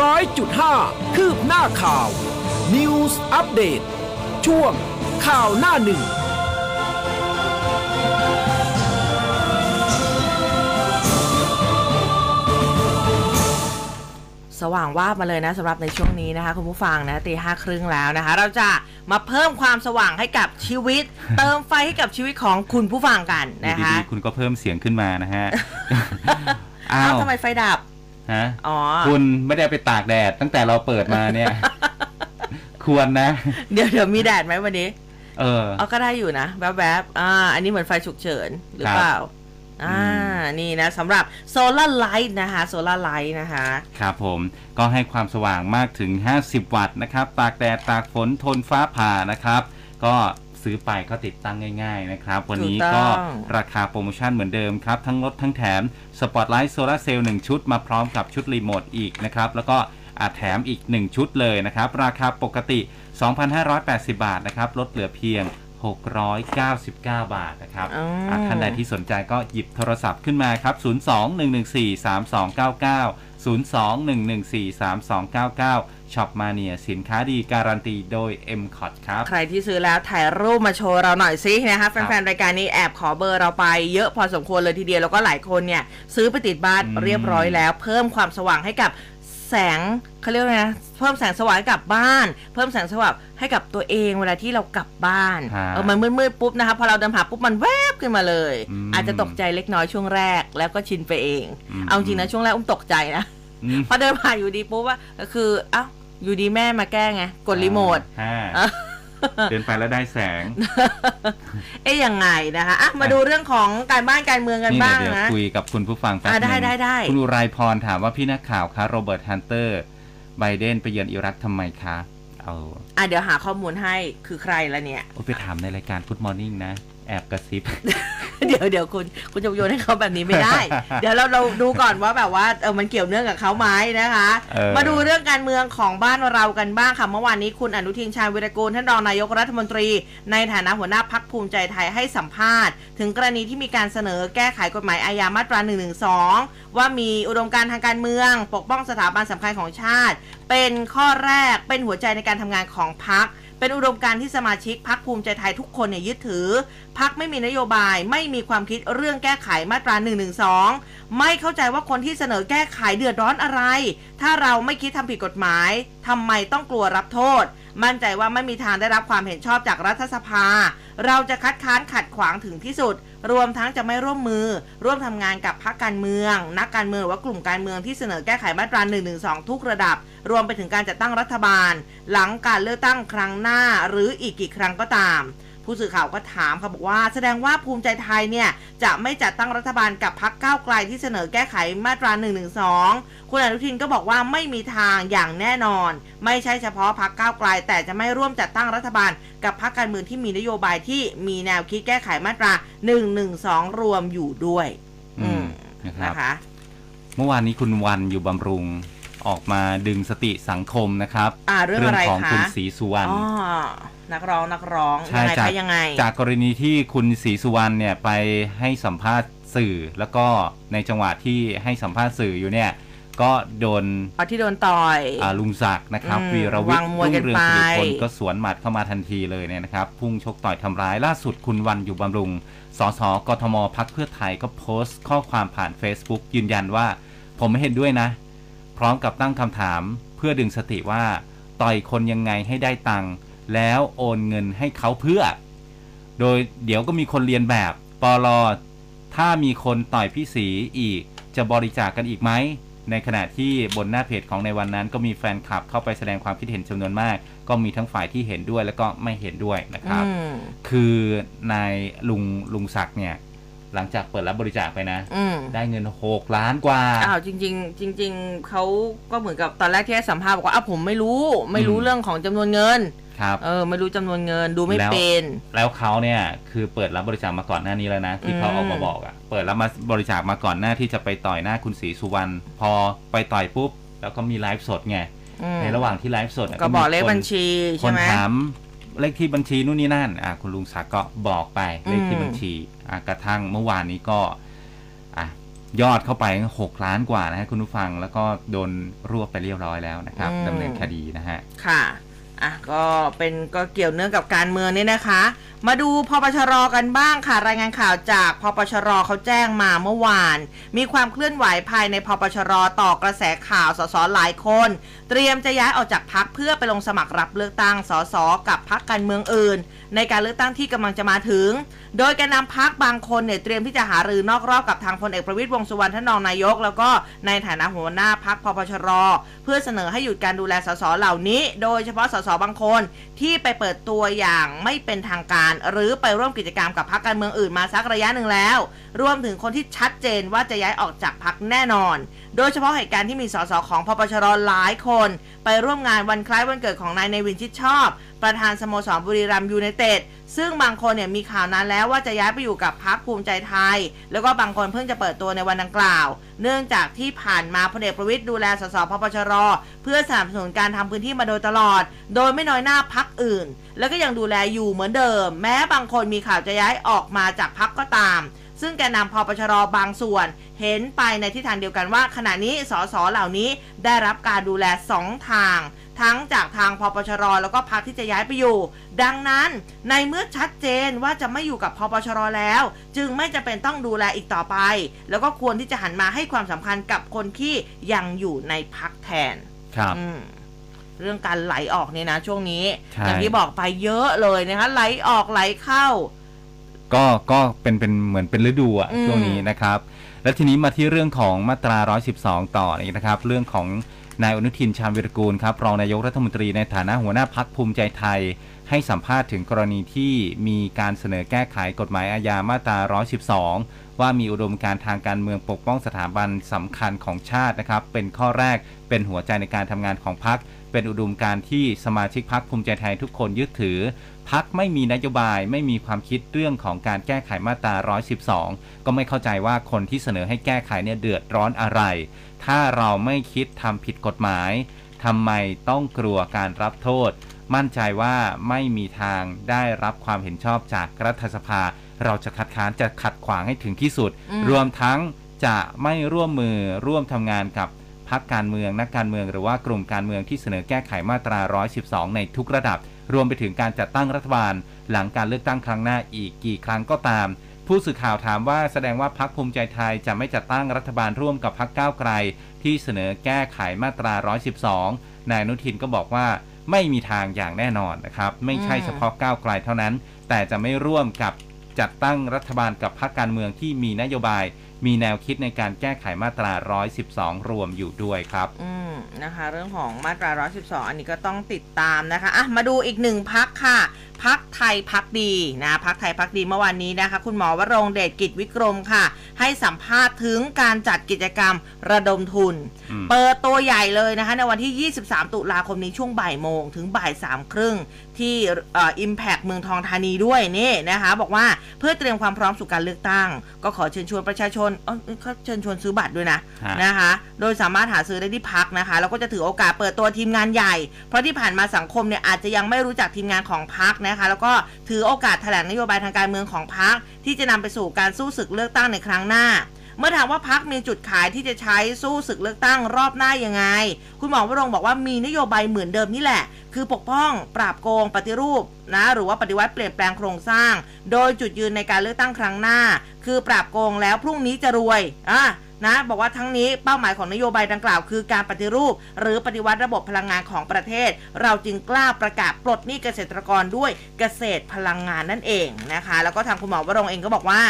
ร้อยจุดห้าคืบหน้าข่าว News อัปเดตช่วงข่าวหน้าหนึ่งสว่างวาบมาเลยนะสำหรับในช่วงนี้นะคะคุณผู้ฟังนะตีห้าครึ่งแล้วนะคะ เราจะมาเพิ่มความสว่างให้กับชีวิต เติมไฟให้กับชีวิตของคุณผู้ฟังกันอยู่นะคะ ดีๆคุณก็เพิ่มเสียงขึ้นมานะฮะ อ้าอ้าววทำไมไฟดับ ฮะอ๋อคุณไม่ได้เอาไปตากแดดตั้งแต่เราเปิดมาเนี่ย ควรนะ เดี๋ยวเดี๋ยวมีแดดไหมวันนี้ เออเอาก็ได้อยู่นะแวบๆอ่า อันนี้เหมือนไฟฉุกเฉินหรือครับเปล่าอ่าอืมนี่นะสำหรับ solar light นะคะ solar light นะคะ ครับผมก็ให้ความสว่างมากถึง 50 วัตต์นะครับ ตากแดดตากฝนทนฟ้าผ่านะครับ ก็ ซื้อไปก็ติดตั้งง่าย ๆ นะครับ วันนี้ถูกต้ก็ราคาโปรโมชั่นเหมือนเดิมครับ ทั้งลดทั้งแถมสปอตไลท์โซลาเซลล์1ชุดมาพร้อมกับชุดรีโมทอีกนะครับ แล้วก็อาจแถมอีก 1 ชุดเลยนะครับ ราคาปกติ 2,580 บาทนะครับ ลดเหลือเพียง 699 บาทนะครับอืมอะท่านใดที่สนใจก็หยิบโทรศัพท์ขึ้นมาครับ 02-114-3299 02-114-3299ช็อปมาเนียสินค้าดีการันตีโดย m c o t ครับ ใครที่ซื้อแล้วถ่ายรูปมาโชว์เราหน่อยสินะคะแฟนๆ รายการนี้แอบขอเบอร์เราไปเยอะพอสมควรเลยทีเดียว แล้วก็หลายคนเนี่ย ซื้อไปติดบ้านอืมเรียบร้อยแล้ว เพิ่มความสว่างให้กับ แสงเขาเรียกว่าไงนะเพิ่มแสงสว่างให้กับบ้าน เพิ่มแสงสว่างให้กับตัวเองเวลาที่เรากลับบ้านฮะเออมันมืดๆปุ๊บนะคะพอเราเดินผ่านปุ๊บมันแวบขึ้นมาเลยอืมอาจจะตกใจเล็กน้อยช่วงแรกแล้วก็ชินไปเองอืมเอาจริงนะช่วงแรกอุ้มตกใจนะอืมพอเดินผ่านอยู่ดีปุ๊บว่าคือเอ้าอยู่ดีแม่มาแก้ไงกดรีโมทอ่าอะ เดินไปแล้วได้แสง เอ๊ยยังไงนะคะอะมาดูเรื่องของการบ้านการเมืองกันนี่บ้างเดี๋ยวนะคุยกับคุณผู้ฟังแป๊บอะนึงได้ได้ได้คุณอุไรพรถามว่าพี่นักข่าวคะโรเบิร์ตฮันเตอร์ไบเดนไปเยือนอิรักทำไมคะเอาอะเดี๋ยวหาข้อมูลให้คือใครละเนี่ย โอ้ไปถามในรายการ Good Morning นะ แอบกระซิบ เดี๋ยวเดี๋ยวคุณคุณจะโยนให้เขาแบบนี้ไม่ได้ เดี๋ยวเราเราดูก่อนว่าแบบว่าเออมันเกี่ยวเนื่องกับเขาไหมนะคะเออมาดูเรื่องการเมืองของบ้านเรากันบ้างค่ะเมื่อวานนี้คุณอนุทินชาญวิรกูลท่านรองนายกรัฐมนตรี ในฐานะหัวหน้าพักภูมิใจไทยให้สัมภาษณ์ ถึงกรณีที่มีการเสนอแก้ไขกฎหมายอาญามาตรา1นึว่ามีอุดมการณ์ทางการเมือง ปกป้องสถาบันสำคัญของชาติ เป็นข้อแรกเป็นหัวใจในการทำงานของพักเป็นอุดมการณ์ที่สมาชิกพักภูมิใจไทยทุกคนเนี่ยยึดถือ พักไม่มีนโยบาย ไม่มีความคิดเรื่องแก้ไขมาตรา1นึไม่เข้าใจว่าคนที่เสนอแก้ไขเดือดร้อนอะไร ถ้าเราไม่คิดทำผิดกฎหมายทำไมต้องกลัวรับโทษ มั่นใจว่าไม่มีทางได้รับความเห็นชอบจากรัฐสภา เราจะคัดค้านขัดขวางถึงที่สุด รวมทั้งจะไม่ร่วมมือ ร่วมทำงานกับพรรคการเมือง นักการเมืองหรือว่ากลุ่มการเมืองที่เสนอแก้ไขมาตรา1นึทุกระดับ รวมไปถึงการจัดตั้งรัฐบาล หลังการเลือกตั้งครั้งหน้า หรืออีกกี่ครั้งก็ตาม ผู้สื่อข่าวก็ถามค่ะบอกว่าแสดงว่าภูมิใจไทยเนี่ยจะไม่จัดตั้งรัฐบาลกับพรรคก้าวไกลที่เสนอแก้ไขมาตรา1นึคุณอนุทินก็บอกว่าไม่มีทางอย่างแน่นอน ไม่ใช่เฉพาะพรรคก้าวไกล แต่จะไม่ร่วมจัดตั้งรัฐบาล กับพรรคการเมืองที่มีนโยบายที่มีแนวคิดแก้ไขมาตรา1นึรวมอยู่ด้วย อืมอืมนะครับนะคะ เมื่อวานนี้คุณวันอยู่บำรุง ออกมาดึงสติสังคมนะครับอ่าเรื่องอะไรของคะคุณศรีสุวรรณอ๋อนักร้องนักร้องใช่ยังไงจากคะยังไง จากกรณีที่คุณศรีสุวรรณเนี่ยไปให้สัมภาษณ์สื่อแล้วก็ในจังหวะที่ให้สัมภาษณ์สื่ออยู่เนี่ยก็โดนเอาที่โดนต่อยอ่าลุงศักดิ์นะครับอืมวีรวิทวางย์มวยรุ่งกันเรืองไปสิริพลก็สวนหมัดเข้ามาทันทีเลยเนี่ยนะครับ พุ่งชกต่อยทำร้ายล่าสุดคุณวันอยู่บำรุงสสกทมพักเพื่อไทยก็โพสต์ข้อความผ่าน Facebook ยืนยันว่า ผมไม่เห็นด้วยนะ พร้อมกับตั้งคำถามเพื่อดึงสติว่า ต่อยคนยังไงให้ได้ตังค์แล้วโอนเงินให้เขาเพื่อ โดยเดี๋ยวก็มีคนเรียนแบบปลอถ้ามีคนต่อยพี่สีอีกจะบริจาคกกันอีกไหม ในขณะที่บนหน้าเพจของในวันนั้น ก็มีแฟนคลับเข้าไปแสดงความคิดเห็นจำนวนมาก ก็มีทั้งฝ่ายที่เห็นด้วยแล้วก็ไม่เห็นด้วยนะครับอืมคือนายลุงลุงศักดิ์เนี่ย หลังจากเปิดรับบริจาคไปนะ อืม ได้เงิน6ล้านกว่า อ้าวจริง ๆ จริง ๆเขาก็เหมือนกับตอนแรกที่ให้สัมภาษณ์บอกว่าอ้าวผมไม่รู้ไม่รู้อืม เรื่องของจำนวนเงิน ครับ เออ ไม่รู้จำนวนเงินดูไม่แล้ว เป็น แล้วเขาเนี่ยคือเปิดรับบริจาคมาก่อนหน้านี้แล้วนะ ที่เขาอืม ออกมาบอกอะ่ะเปิดรับมาบริจาคมาก่อนหน้าที่จะไปต่อยหน้าคุณศรีสุวรรณพอไปต่อยปุ๊บ แล้วก็มีไลฟ์สดไงอืมในระหว่างที่ไลฟ์สดะก็บอกมีเลขคนบัญชีคใช่นไหมถาม เลขที่บัญชีนู่นนี่นั่นอะคุณลุงศักดิ์ก็บอกไปเลขที่อืมบัญชีอะกระทั่งเมื่อวานนี้ก็อะยอดเข้าไปหกล้านกว่านะฮะคุณผู้ฟังแล้วก็โดนรวบไปเรียบร้อยแล้วนะครับดำเนินคดีนะฮะ ค่ะ อะ ก็เป็นก็เกี่ยวเนื่องกับการเมืองนี่นะคะ มาดูพปชรกันบ้างค่ะ รายงานข่าวจากพปชรเขาแจ้งมาเมื่อวาน มีความเคลื่อนไหวภายในพปชรต่อกระแสข่าวสสหลายคน เตรียมจะย้ายออกจากพักเพื่อไปลงสมัครรับเลือกตั้งสสกับพักการเมืองอื่น ในการเลือกตั้งที่กำลังจะมาถึง โดยแกนนำพักบางคนเนี่ยเตรียมที่จะหารือนอกรอบกับทางพลเอกประวิตยวงสุวรรณท่านรองนายก แล้วก็ในฐานะหัวหน้าพักพปชร เพื่อเสนอให้หยุดการดูแลสสเหล่านี้ โดยเฉพาะสสบางคนที่ไปเปิดตัวอย่างไม่เป็นทางการ หรือไปร่วมกิจกรรมกับพักการเมืองอื่นมาสักระยะหนึ่งแล้ว รวมถึงคนที่ชัดเจนว่าจะย้ายออกจากพักแน่นอน โดยเฉพาะเหตุการณ์ที่มีสสของพปชรหลายคน ไปร่วมงานวันคล้ายวันเกิดของนายในวินชิดชอบ ประธานสโมสรบุรีรัมยูไนเต็ดซึ่งบางคนเนี่ยมีข่าวนานแล้วว่าจะย้ายไปอยู่กับพรรคภูมิใจไทย แล้วก็บางคนเพิ่งจะเปิดตัวในวันดังกล่าว เนื่องจากที่ผ่านมาพลเอกประวิตยดูแลสสพปชร เพื่อสนับสนุนการทำพื้นที่มาโดยตลอด โดยไม่น้อยหน้าพักอื่น แล้วก็ยังดูแลอยู่เหมือนเดิม แม้บางคนมีข่าวจะย้ายออกมาจากพักก็ตาม ซึ่งแกนนำพปชรบางส่วน เห็นไปในทิศทางเดียวกันว่า ขณะนี้สสเหล่านี้ได้รับการดูแล 2 ทาง ทั้งจากทางพปชรแล้วก็พักที่จะย้ายไปอยู่ ดังนั้นในเมื่อชัดเจนว่าจะไม่อยู่กับพปชรแล้ว จึงไม่จำเป็นต้องดูแลอีกต่อไป แล้วก็ควรที่จะหันมาให้ความสำคัญกับคนที่ยังอยู่ในพักแทนครับอืมเรื่องการไหลออกเนี่ยนะช่วงนี้ใช่อย่างที่บอกไปเยอะเลยนะคะไหลออกไหลเข้า ก็ก็เป็นเป็นเหมือนเป็นฤดูอะอืมช่วงนี้นะครับ และทีนี้มาที่เรื่องของมาตรา 112 ต่ออีกนะครับ เรื่องของนายอนุทินชาญวิรกูลครับรองนายกรัฐมนตรีในฐานะหัวหน้าพักภูมิใจไทย ให้สัมภาษณ์ถึงกรณีที่มีการเสนอแก้ไขกฎหมายอาญามาตรา 112 ว่ามีอุดมการณ์ทางการเมืองปกป้องสถาบันสำคัญของชาตินะครับ เป็นข้อแรกเป็นหัวใจในการทำงานของพัก เป็นอุดมการณ์ที่สมาชิกพักภูมิใจไทยทุกคนยึดถือ พักไม่มีนโยบายไม่มีความคิดเรื่องของการแก้ไขมาตรา 112 ก็ไม่เข้าใจว่าคนที่เสนอให้แก้ไขเนี่ยเดือดร้อนอะไร ถ้าเราไม่คิดทำผิดกฎหมายทำไมต้องกลัวการรับโทษ มั่นใจว่าไม่มีทางได้รับความเห็นชอบจากรัฐสภา เราจะคัดค้านจะขัดขวางให้ถึงที่สุดอืมรวมทั้งจะไม่ร่วมมือร่วมทำงานกับ พรรคการเมืองนักการเมืองหรือว่ากลุ่มการเมืองที่เสนอแก้ไขมาตรา 112 ในทุกระดับ รวมไปถึงการจัดตั้งรัฐบาล หลังการเลือกตั้งครั้งหน้าอีกกี่ครั้งก็ตาม ผู้สื่อข่าวถามว่าแสดงว่าพรรคภูมิใจไทยจะไม่จัดตั้งรัฐบาลร่วมกับพรรคก้าวไกล ที่เสนอแก้ไขมาตรา 112 นายอนุทินก็บอกว่าไม่มีทางอย่างแน่นอนนะครับ ไม่ใช่อืมเฉพาะก้าวไกลเท่านั้น แต่จะไม่ร่วมกับจัดตั้งรัฐบาลกับพรรคการเมืองที่มีนโยบาย มีแนวคิดในการแก้ไขมาตรา 112 รวมอยู่ด้วยครับ อืมนะคะ เรื่องของมาตรา 112 อันนี้ก็ต้องติดตามนะคะอะมาดูอีกหนึ่งพักค่ะพักไทยพักดีนะพักไทยพักดีเมื่อวานนี้นะคะ คุณหมอวรงค์เดชกิจวิกรมค่ะ ให้สัมภาษณ์ถึงการจัดกิจกรรมระดมทุนอืมเปิดตัวใหญ่เลยนะคะ ในวันที่ 23 ตุลาคมนี้ช่วงบ่ายโมงถึงบ่ายสามครึ่ง ที่เอ่อิมแพกเมืองทองธานีด้วยนี่นะคะบอกว่าเพื่อเตรียมความพร้อมสู่การเลือกตั้ง ก็ขอเชิญชวนประชาชนเอ้ยเขาเชิญชวนซื้อบัตรด้วยนะฮะนะคะ โดยสามารถหาซื้อได้ที่พักนะคะแล้วก็จะถือโอกาสเปิดตัวทีมงานใหญ่ เพราะที่ผ่านมาสังคมเนี่ยอาจจะยังไม่รู้จักทีมงานของพักนะคะ แล้วก็ถือโอกาสแถลงนโยบายทางการเมืองของพักที่จะนำไปสู่การสู้ศึกเลือกตั้งในครั้งหน้า เมื่อถามว่าพักมีจุดขายที่จะใช้สู้ศึกเลือกตั้งรอบหน้ายังไง คุณหมอวรงบอกว่ามีนโยบายเหมือนเดิมนี่แหละ คือปกป้อง ปราบโกง ปฏิรูปนะหรือว่าปฏิวัติเปลี่ยนแปลงโครงสร้าง โดยจุดยืนในการเลือกตั้งครั้งหน้า คือปราบโกงแล้วพรุ่งนี้จะรวยอะ นะบอกว่าทั้งนี้เป้าหมายของนโยบายดังกล่าว คือการปฏิรูป หรือปฏิวัติระบบพลังงานของประเทศ เราจึงกล้าประกาศปลดหนี้เกษตรกรด้วยเกษตรพลังงานนั่นเองนะคะ แล้วก็ทางคุณหมอวรงเองก็บอกว่า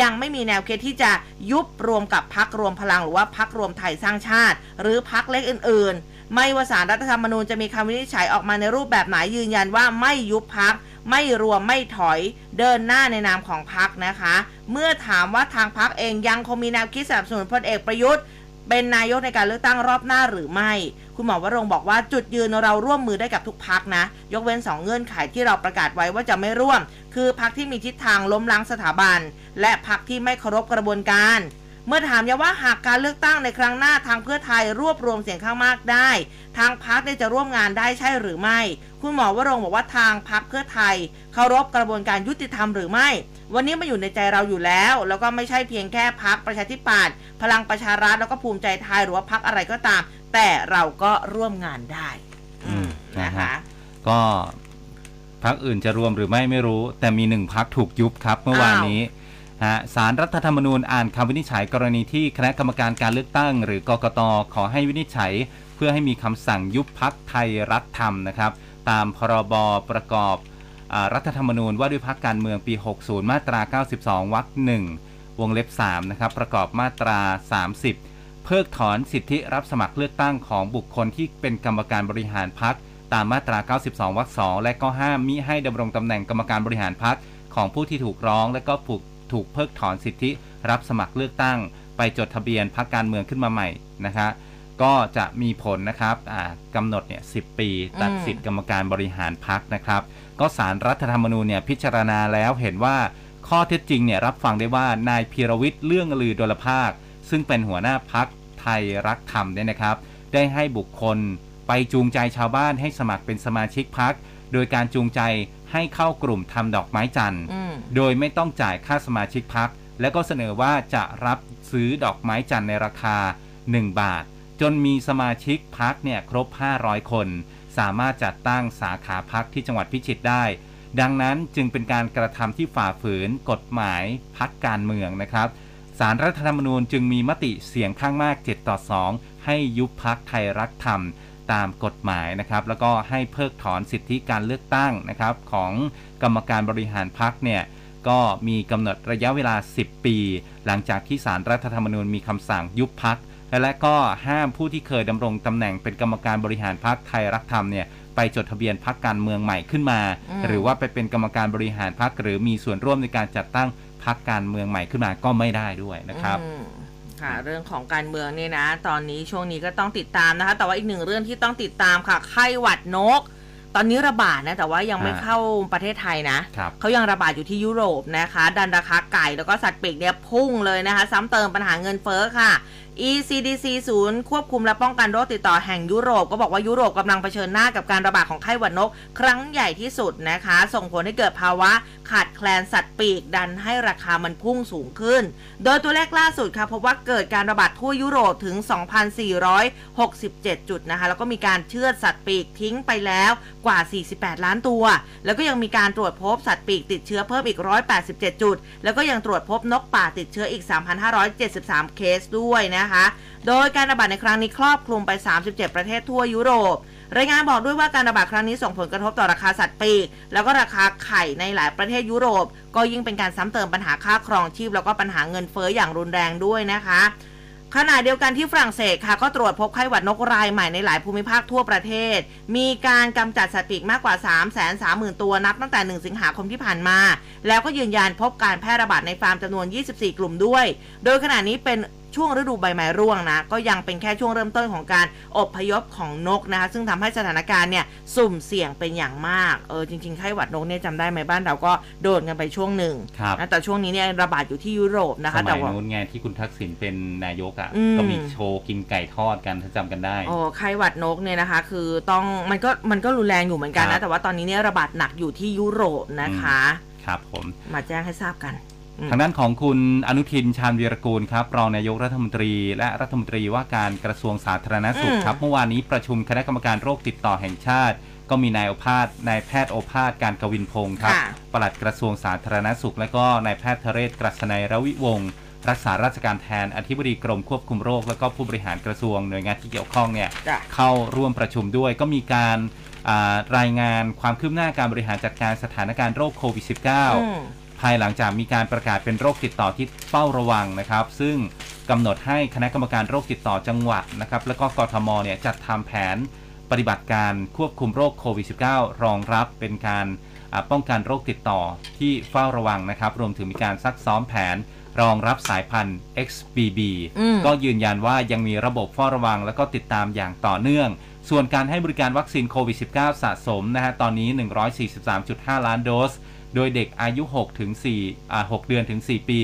ยังไม่มีแนวคิดที่จะยุบรวมกับพักรวมพลังหรือว่าพักรวมไทยสร้างชาติ หรือพักเล็กอื่น ๆ ไม่ว่าสารรัฐธรรมนูญจะมีคำวินิจฉัยออกมาในรูปแบบไหนยืนยันว่าไม่ยุบพัก ไม่รวมไม่ถอยเดินหน้าในนามของพักนะคะ เมื่อถามว่าทางพักเองยังคงมีแนวคิดสนับสนุนพลเอกประยุทธ์เป็นนายกในการเลือกตั้งรอบหน้าหรือไม่ คุณหมอวรงบอกว่าจุดยืนเราร่วมมือได้กับทุกพักนะ ยกเว้นสองเงื่อนไขที่เราประกาศไว้ว่าจะไม่ร่วม คือพักที่มีทิศทางล้มล้างสถาบัน และพักที่ไม่เคารพกระบวนการ เมื่อถามย้ำว่าหากการเลือกตั้งในครั้งหน้าทางเพื่อไทยรวบรวมเสียงข้างมากได้ ทางพักเนี่ยจะร่วมงานได้ใช่หรือไม่ คุณหมอวรงค์บอกว่าทางพักเพื่อไทยเคารพกระบวนการยุติธรรมหรือไม่ วันนี้มาอยู่ในใจเราอยู่แล้ว แล้วก็ไม่ใช่เพียงแค่พักประชาธิปัตย์พลังประชารัฐแล้วก็ภูมิใจไทยหรือว่าพักอะไรก็ตาม แต่เราก็ร่วมงานได้อืมนะนะฮะคะก็พักอื่นจะรวมหรือไม่ไม่รู้ แต่มีหนึ่งพักถูกยุบครับเมื่อวานนี้ ฮะสารรัฐธรรมนูญอ่านคำวินิจฉัยกรณีที่คณะกรรมการการเลือกตั้ง หรือกกตขอให้วินิจฉัย เพื่อให้มีคำสั่งยุบพักไทยรัฐธรรมนะครับ ตามพรบประกอบอรัฐธรรมนูญว่าด้วยพักการเมืองปี 60 มาตรา 92 วรรคหนึ่งวงเล็บ3นะครับประกอบมาตรา 30 เพิกถอนสิทธิรับสมัครเลือกตั้งของบุคคลที่เป็นกรรมการบริหารพักตามมาตรา 92 วรรค 2 และก็ห้ามมิให้ดำรงตำแหน่งกรรมการบริหารพักของผู้ที่ถูกร้อง และก็ถูก ถูกเพิกถอนสิทธิรับสมัครเลือกตั้ง ไปจดทะเบียนพักการเมืองขึ้นมาใหม่นะคะก็จะมีผลนะครับอ่ากำหนดเนี่ย10ปีตัดสิทธิกรรมการบริหารพักนะครับ ก็สารรัฐธรรมนูญเนี่ยพิจารณาแล้วเห็นว่าข้อเท็จจริงเนี่ยรับฟังได้ว่านายพีรวิทย์เรื่องลือดลภาค ซึ่งเป็นหัวหน้าพักไทยรักธรรมเนี่ยนะครับ ได้ให้บุคคลไปจูงใจชาวบ้านให้สมัครเป็นสมาชิกพัก โดยการจูงใจ ให้เข้ากลุ่มทำดอกไม้จันทร์อืมโดยไม่ต้องจ่ายค่าสมาชิกพัก และก็เสนอว่าจะรับซื้อดอกไม้จันทร์ในราคา 1 บาท จนมีสมาชิกพักเนี่ยครบ 500 คน สามารถจัดตั้งสาขาพักที่จังหวัดพิจิตรได้ ดังนั้นจึงเป็นการกระทำที่ฝ่าฝืนกฎหมายพักการเมืองนะครับสารรัฐธรรมนูญจึงมีมติเสียงข้างมาก 7 ต่อ 2 ให้ยุบพักไทยรักธรรม ตามกฎหมายนะครับ แล้วก็ให้เพิกถอนสิทธิการเลือกตั้งนะครับ ของกรรมการบริหารพักเนี่ยก็มีกำหนดระยะเวลา 10 ปี หลังจากที่สารรัฐธรรมนูญมีคำสั่งยุบพักและก็ห้ามผู้ที่เคยดำรงตำแหน่งเป็นกรรมการบริหารพักไทยรักธรรมเนี่ยไปจดทะเบียนพักการเมืองใหม่ขึ้นมาอืมหรือว่าไปเป็นกรรมการบริหารพักหรือมีส่วนร่วมในการจัดตั้งพักการเมืองใหม่ขึ้นมาก็ไม่ได้ด้วยนะครับอืม ค่ะเรื่องของการเมืองเนี่ยนะ ตอนนี้ช่วงนี้ก็ต้องติดตามนะคะ แต่ว่าอีกหนึ่งเรื่องที่ต้องติดตามค่ะไข้หวัดนก ตอนนี้ระบาดนะ แต่ว่ายังไม่อ่าเข้าประเทศไทยนะครับเขายังระบาดอยู่ที่ยุโรปนะคะ ดันราคาไก่แล้วก็สัตว์ปีกเนี่ยพุ่งเลยนะคะ ซ้ำเติมปัญหาเงินเฟ้อค่ะ ECDC ศูนย์ควบคุมและป้องกันโรคติดต่อแห่งยุโรป ก็บอกว่ายุโรปกำลังเผชิญหน้ากับการระบาดของไข้หวัดนก ครั้งใหญ่ที่สุดนะคะ ส่งผลให้เกิดภาวะขาดแคลนสัตว์ปีกดันให้ราคามันพุ่งสูงขึ้น โดยตัวเลขล่าสุดค่ะพบว่าเกิดการระบาดทั่วยุโรปถึง 2,467 จุดนะคะ แล้วก็มีการเชือดสัตว์ปีกทิ้งไปแล้วกว่า 48 ล้านตัว แล้วก็ยังมีการตรวจพบสัตว์ปีกติดเชื้อเพิ่มอีก 187 จุด แล้วก็ยังตรวจพบนกป่าติดเชื้ออีก 3,573 เคสด้วยนะคะ โดยการระบาดในครั้งนี้ครอบคลุมไป 37 ประเทศทั่วยุโรป รายงานบอกด้วยว่าการระบาดครั้งนี้ส่งผลกระทบต่อราคาสัตว์ปีก แล้วก็ราคาไข่ในหลายประเทศยุโรป ก็ยิ่งเป็นการซ้ำเติมปัญหาค่าครองชีพ แล้วก็ปัญหาเงินเฟ้ออย่างรุนแรงด้วยนะคะขณะเดียวกันที่ฝรั่งเศสค่ะก็ตรวจพบไข้หวัดนกรายใหม่ในหลายภูมิภาคทั่วประเทศ มีการกำจัดสัตว์ปีกมากกว่า 3 3 0 0 0 0 ตัวนับตั้งแต่ 1 สิงหาคมที่ผ่านมา แล้วก็ยืนยันพบการแพร่ระบาดในฟาร์มจำนวน 24 กลุ่มด้วย โดยขณะนี้เป็น ช่วงฤดูใบไม้ร่วงนะ ก็ยังเป็นแค่ช่วงเริ่มต้นของการอพยพของนกนะคะ ซึ่งทำให้สถานการณ์เนี่ยสุ่มเสี่ยงเป็นอย่างมาก เออจริงๆไข้หวัดนกเนี่ยจำได้ไหมบ้านเราก็โดนกันไปช่วงหนึ่งครับนะแต่ช่วงนี้เนี่ยระบาดอยู่ที่ยุโรปนะสคะมัแต่ยว่านู้นไงที่คุณทักษิณเป็นนายกอะอืมก็มีโชว์กินไก่ทอดกันถ้าจำกันได้โอ้ไข้หวัดนกเนี่ยนะคะ คือต้องมันก็มันก็รุนแรงอยู่เหมือนกันครันะบแต่ว่าตอนนี้เนี่ยระบาดหนักอยู่ที่ยุโรปนะคะ ครับผมมาแจ้งให้ทราบกันอืม ทางด้านของคุณอนุทินชาญวีรกูลครับรองนายกรัฐมนตรี และรัฐมนตรีว่าการกระทรวงสาธารณสุขอืมครับเมื่อวานนี้ประชุมคณะกรรมการโรคติดต่อแห่งชาติ ก็มีนายโอภาสนายแพทย์โอภาสการกวินพงศ์ครับค่ะปลัดกระทรวงสาธารณสุข และก็นายแพทย์ทเรศกรัศนัยระวิวงศ์รักษาราชการแทนอธิบดีกรมควบคุมโรค และก็ผู้บริหารกระทรวงหน่วยงานที่เกี่ยวข้องเนี่ยจ้ะเข้าร่วมประชุมด้วยก็มีการอ่ารายงานความคืบหน้าการบริหารจัดการสถานการณ์โรคโควิด -19 อืม ภายหลังจากมีการประกาศเป็นโรคติดต่อที่เฝ้าระวังนะครับ ซึ่งกำหนดให้คณะกรรมการโรคติดต่อจังหวัดนะครับ แล้วก็กทมเนี่ยจัดทำแผนปฏิบัติการควบคุมโรคโควิด -19 รองรับเป็นการอ่าป้องกันโรคติดต่อที่เฝ้าระวังนะครับ รวมถึงมีการซักซ้อมแผนรองรับสายพันธุ์ XBB อืมก็ยืนยันว่ายังมีระบบเฝ้าระวัง แล้วก็ติดตามอย่างต่อเนื่อง ส่วนการให้บริการวัคซีนโควิด -19 สะสมนะฮะตอนนี้ 143.5 ล้านโดส โดยเด็กอายุ6ถึง4อ่า6เดือนถึง 4 ปี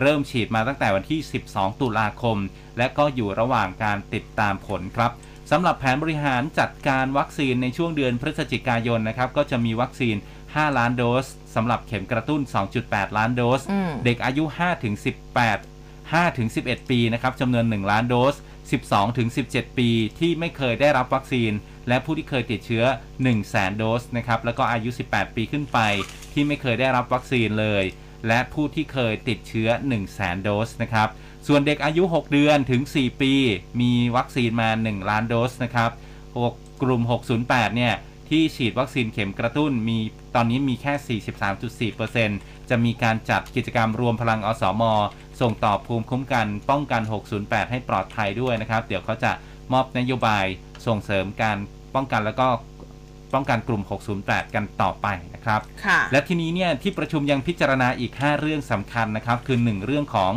เริ่มฉีดมาตั้งแต่วันที่ 12 ตุลาคม และก็อยู่ระหว่างการติดตามผลครับสำหรับแผนบริหารจัดการวัคซีนในช่วงเดือนพฤศจิกายนนะครับก็จะมีวัคซีน 5 ล้านโดสสำหรับเข็มกระตุ้น 2.8 ล้านโดสอืมเด็กอายุ 5 ถึง 18 5 ถึง 11 ปีนะครับจำนวน 1 ล้านโดส 12 ถึง 17 ปีที่ไม่เคยได้รับวัคซีน และผู้ที่เคยติดเชื้อ 1 0 0 0 0 0 โดสนะครับแล้วก็อายุ 18 ปีขึ้นไป ที่ไม่เคยได้รับวัคซีนเลย และผู้ที่เคยติดเชื้อ 1 0 0 0 0แสนโดสนะครับ ส่วนเด็กอายุ 6 เดือนถึง 4 ปี มีวัคซีนมา 1 ล้านโดสนะครับหกกลุ่ม 608 เนี่ยที่ฉีดวัคซีนเข็มกระตุ้นมีตอนนี้มีแค่ 43.4%จะมีการจัดกิจกรรมรวมพลังอสมส่งต่อภูมิคุ้มกัน ป้องกัน 608 ให้ปลอดภัยด้วยนะครับ เดี๋ยวเขาจะมอบนโยบายส่งเสริมการป้องกันแล้วก็ ป้องกันกลุ่ม 608 กันต่อไปนะครับค่ะและทีนี้เนี่ยที่ประชุมยังพิจารณาอีก 5 เรื่องสำคัญนะครับ คือ 1 เรื่องของ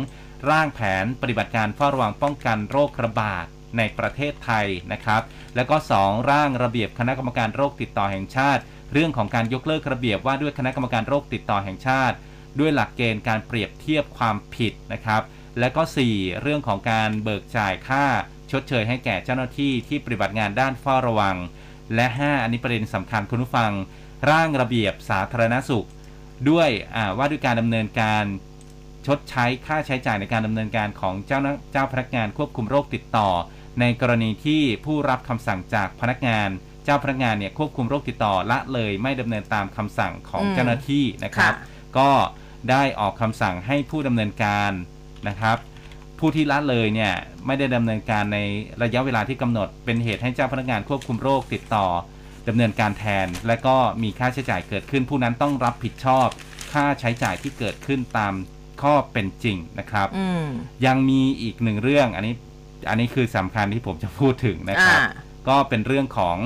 ร่างแผนปฏิบัติการเฝ้าระวังป้องกันโรคระบาดในประเทศไทยนะครับ แล้วก็ 2 ร่างระเบียบคณะกรรมการโรคติดต่อแห่งชาติ เรื่องของการยกเลิกระเบียบว่าด้วยคณะกรรมการโรคติดต่อแห่งชาติ ด้วยหลักเกณฑ์การเปรียบเทียบความผิดนะครับ และก็ 4 เรื่องของการเบิกจ่ายค่าชดเชยให้แก่เจ้าหน้าที่ที่ปฏิบัติงานด้านเฝ้าระวัง และ 5 อันนี้ประเด็นสำคัญคุณผู้ฟังร่างระเบียบสาธารณสุข ด้วยอ่าว่าด้วยการดำเนินการชดใช้ค่าใช้จ่ายในการดำเนินการของเจ้าหน้าเจ้าพนักงานควบคุมโรคติดต่อ ในกรณีที่ผู้รับคำสั่งจากพนักงาน เจ้าพนักงานเนี่ยควบคุมโรคติดต่อละเลยไม่ดำเนินตามคำสั่งของอืมเจ้าหน้าที่นะครับค่ะก็ได้ออกคำสั่งให้ผู้ดำเนินการนะครับ ผู้ที่ละเลยเนี่ยไม่ได้ดำเนินการในระยะเวลาที่กำหนด เป็นเหตุให้เจ้าพนักงานควบคุมโรคติดต่อดำเนินการแทน และก็มีค่าใช้จ่ายเกิดขึ้น ผู้นั้นต้องรับผิดชอบ ค่าใช้จ่ายที่เกิดขึ้นตามข้อเป็นจริงนะครับอืมยังมีอีกหนึ่งเรื่องอันนี้อันนี้คือสำคัญที่ผมจะพูดถึงนะครับอ่าก็เป็นเรื่องของ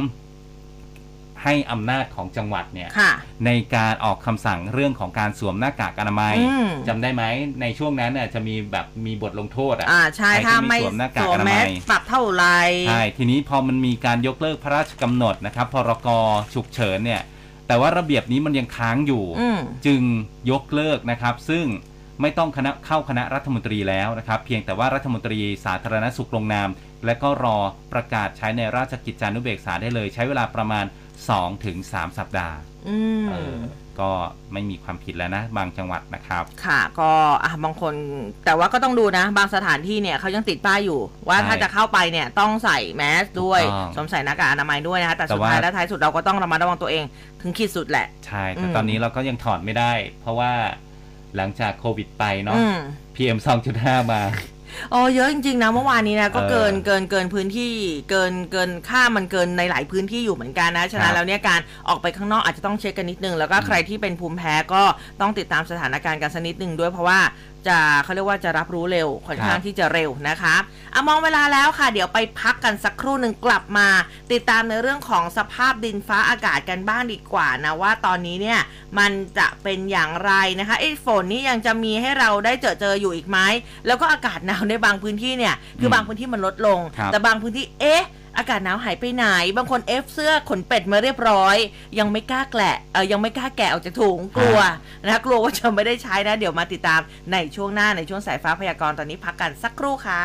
ให้อำนาจของจังหวัดเนี่ยค่ะในการออกคำสั่งเรื่องของการสวมหน้ากากอนามัยอืมจำได้ไหมในช่วงนั้นน่ะจะมีแบบมีบทลงโทษอะอ่าใช่ใครที่ถ้าไม่ไม่สวมหน้ากากสวมอนามัแมยสปรับเท่าไหรใช่ทีนี้พอมันมีการยกเลิกพระราชกำหนดนะครับพรกฉุกเฉินเนี่ยแต่ว่าระเบียบนี้มันยังค้างอยู่อืมจึงยกเลิกนะครับ ซึ่งไม่ต้องคณะเข้าคณะรัฐมนตรีแล้วนะครับ เพียงแต่ว่ารัฐมนตรีสาธารณสุขลงนาม และก็รอประกาศใช้ในราชกิจจานุเบกษาได้เลย ใช้เวลาประมาณ 2-3สัปดาห์อืมเออก็ไม่มีความผิดแล้วนะ บางจังหวัดนะครับ ค่ะ ก็อะบางคนแต่ว่าก็ต้องดูนะ บางสถานที่เนี่ยเขายังติดป้ายอยู่ ว่าใช่ถ้าจะเข้าไปเนี่ยต้องใส่แมสด้วยถูกต้องสวมใส่หน้ากากอนามัยด้วยนะคะแต่แต่สุดว่าท้ายและท้ายสุดเราก็ต้องระมัดระวังตัวเอง ถึงขีดสุดแหละ ใช่แต่อืมตอนนี้เราก็ยังถอดไม่ได้ เพราะว่าหลังจากโควิดไปเนาะอืม PM 2.5มา โอ้เยอะจริงๆนะเมื่อวานนี้นะก็เออเกินเกินเกินพื้นที่เกินเกินค่ามันเกินในหลายพื้นที่อยู่เหมือนกันนะฉะนั้ครันบแล้วเนี่ยการออกไปข้างนอกอาจจะต้องเช็คกันนิดนึง แล้วก็อืมใครที่เป็นภูมิแพ้ก็ต้องติดตามสถานการณ์กันสักนิดนึงด้วยเพราะว่า จะเขาเรียกว่าจะรับรู้เร็วค่อนข้างที่จะเร็วนะคะอะมองเวลาแล้วค่ะ เดี๋ยวไปพักกันสักครู่หนึ่งกลับมา ติดตามในเรื่องของสภาพดินฟ้าอากาศกันบ้างดีกว่านะว่าตอนนี้เนี่ยมันจะเป็นอย่างไรนะคะไอ้ฝนนี่ยังจะมีให้เราได้เจอเจออยู่อีกไหมแล้วก็อากาศหนาวในบางพื้นที่เนี่ยคือมบางพื้นที่มันลดลงครับแต่บางพื้นที่เอ๊ะ อากาศหนาวหายไปไหน บางคนเอฟเสื้อขนเป็ดมาเรียบร้อย ยังไม่กล้าแกะเออยังไม่กล้าแกะออกจากถุงกลัวนะคะกลัวว่าจะไม่ได้ใช้นะ เดี๋ยวมาติดตามในช่วงหน้าในช่วงสายฟ้าพยากรณ์ตอนนี้พักกันสักครู่ค่ะ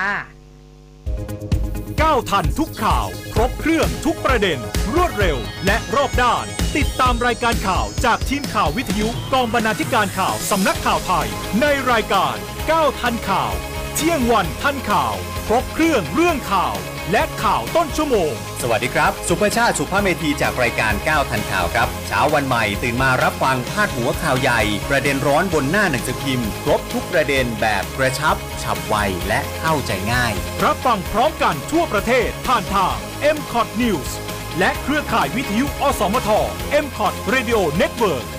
ก้าวทันทุกข่าว ครบเครื่องทุกประเด็น รวดเร็ว และรอบด้าน ติดตามรายการข่าวจากทีมข่าววิทยุกองบรรณาธิการข่าวสำนักข่าวไทย ในรายการก้าวทันข่าว เที่ยงวันทันข่าว ครบเครื่องเรื่องข่าว และข่าวต้นชั่วโมง สวัสดีครับ สุภชาติสุภาพเมธีจากรายการ 9 ทันข่าวครับ เช้าวันใหม่ตื่นมารับฟังพาดหัวข่าวใหญ่ ประเด็นร้อนบนหน้าหนังสือพิมพ์ ครบทุกประเด็นแบบกระชับฉับไวและเข้าใจง่าย รับฟังพร้อมกันทั่วประเทศผ่านทาง m c o t News และเครือข่ายวิทยุอสมท m c o t Radio Network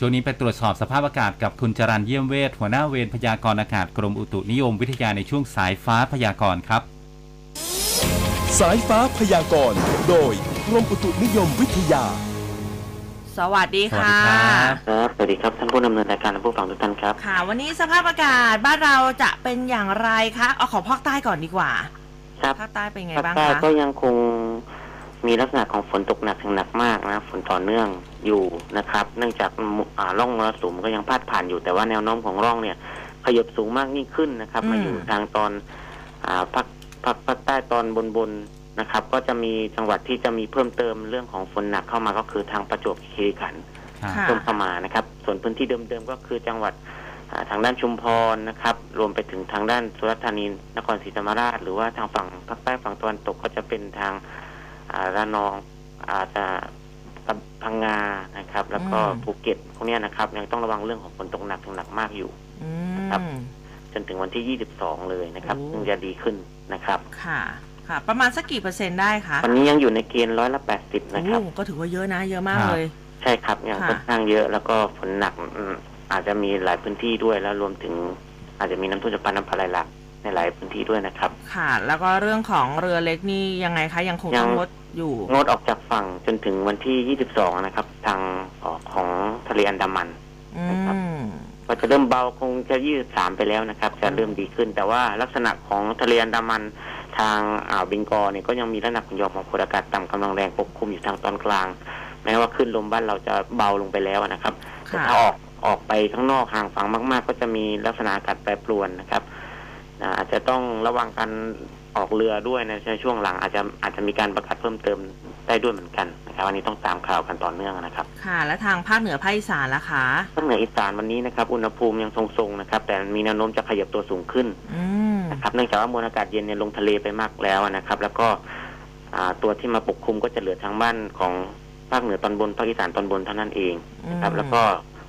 ช่วงนี้ไปตรวจสอบสภาพอากาศกับคุณจรันเยี่ยมเวทหัวหน้าเวรพยากรณ์อากาศกรมอุตุนิยมวิทยาในช่วงสายฟ้าพยากรณ์ครับ สายฟ้าพยากรณ์โดยกรมอุตุนิยมวิทยา สวัสดีค่ะ สวัสดีครับ ครับ สวัสดีครับ ท่านผู้ดำเนินรายการและผู้ฟังทุกท่านครับ ค่ะ วันนี้สภาพอากาศบ้านเราจะเป็นอย่างไรคะ เอาขอภาคใต้ก่อนดีกว่า ครับภาคใต้เป็นไงภาคบ้างใต้คะ ก็ยังคง มีลักษณะของฝนตกหนักถึงหนักมากนะฝนต่อเนื่องอยู่นะครับ เนื่องจากมุอ่าร่องมรสุมก็ยังพาดผ่านอยู่แต่ว่าแนวโน้มของร่องเนี่ย ขยับสูงมากยิ่งขึ้นนะครับอืมมาอยู่ทางตอนอ่าภาคภาคภาคใต้ตอนบนบนๆนะครับ ก็จะมีจังหวัดที่จะมีเพิ่มเติมเรื่องของฝนหนักเข้ามาก็คือทางประจวบคีรีขันธ์ครับค่ะเพิ่มเข้ามานะครับ ส่วนพื้นที่เดิมๆก็คือจังหวัดอ่าทางด้านชุมพรนะครับ รวมไปถึงทางด้านสุราษฎร์ธานีนครศรีธรรมราช หรือว่าทางฝั่งภาคใต้ฝั่งตะวันตกก็จะเป็นทางอ่า ระนองอาจจะพังงานะครับ แล้วก็อืมภูเก็ตพวกเนี้ยนะครับ ยังต้องระวังเรื่องของฝนตกหนักถึงหนักมากอยู่อืมครับ จนถึงวันที่ 22 เลยนะครับโอ้ซึ่งจะดีขึ้นนะครับ ค่ะค่ะ ประมาณสักกี่เปอร์เซ็นต์ได้คะวันนี้ยังอยู่ในเกณฑ์ร้อยละ80นะครับโอ้ก็ถือว่าเยอะนะเยอะมากครับเลย ใช่ครับยังค่ะค่อนข้างเยอะแล้วก็ฝนหนักอืมอาจจะมีหลายพื้นที่ด้วยแล้วรวมถึง อาจจะมีน้ำท่วมฉับพลันน้ำป่าไหลหลากในหลายพื้นที่ด้วยนะครับ ค่ะ แล้วก็เรื่องของเรือเล็กนี่ยังไงคะยังคงต้องยังงด อยู่ งดออกจากฝั่งจนถึงวันที่ 22 นะครับ ทางออกของทะเลอันดามันอืนะครับมก็จะเริ่มเบาคงจะ 23 ไปแล้วนะครับ จะเริ่มดีขึ้น แต่ว่าลักษณะของทะเลอันดามันทางอ่าวเบงกอลเนี่ยก็ยังมีลักษณะของหย่อมความกดอากาศต่ำกำลังแรงปกคลุมอยู่ทางตอนกลาง แม้ว่าขึ้นลมบ้านเราจะเบาลงไปแล้วนะครับแต่ค่ะถ้าออกออกไปข้างนอกห่างฝั่งมาก ๆ ก็จะมีลักษณะอากาศแปรปรวนนะครับนะอาจจะต้องระวังการ ออกเรือด้วยในช่วงหลังอาจจะอาจจะมีการประกาศเพิ่มเติมได้ด้วยเหมือนกันนะครับวันนี้ต้องตามข่าวกันต่อเนื่องนะครับ ค่ะ และทางภาคเหนือภาคอีสานล่ะคะภาคเหนืออีสานวันนี้นะครับอุณหภูมิยังทรงๆนะครับ แต่มีแนวโน้มจะขยับตัวสูงขึ้นอืมนะครับเนื่องจากว่ามวลอากาศเย็นเนี่ยลงทะเลไปมากแล้วนะครับ แล้วก็อ่าตัวที่มาปกคลุมก็จะเหลือทางบ้านของภาคเหนือตอนบนภาคอีสานตอนบนเท่านั้นเองครับ แล้วก็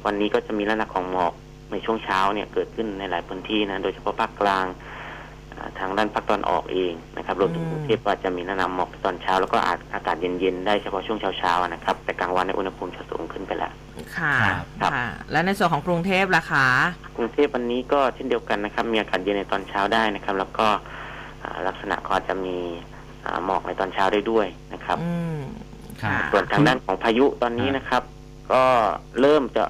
วันนี้ก็จะมีลักษณะของหมอกในช่วงเช้าเนี่ยเกิดขึ้นในหลายพื้นที่นะโดยเฉพาะภาคกลางอ่า ทางด้านภาคตอนออกเองนะครับรวมถึงกรุงเทพก็จะมีลักษณะหมอกตอนเช้า แล้วก็อาจอากาศเย็นๆได้เฉพาะช่วงเช้าๆนะครับ แต่กลางวันในยอุณหภูมิจะสูงขึ้นไปแล้วค่ะครับค่ะ และในส่วนของกรุงเทพล่ะคะกรุงเทพวันนี้ก็เช่นเดียวกันนะครับ มีอากาศเย็นในตอนเช้าได้นะครับ แล้วก็อ่าลักษณะก็อาจจะมีอ่าหมอกในตอนเช้าได้ด้วยนะครับอืมครับส่วนทางด้านของพายุตอนนี้นะครับ ก็เริ่มจะ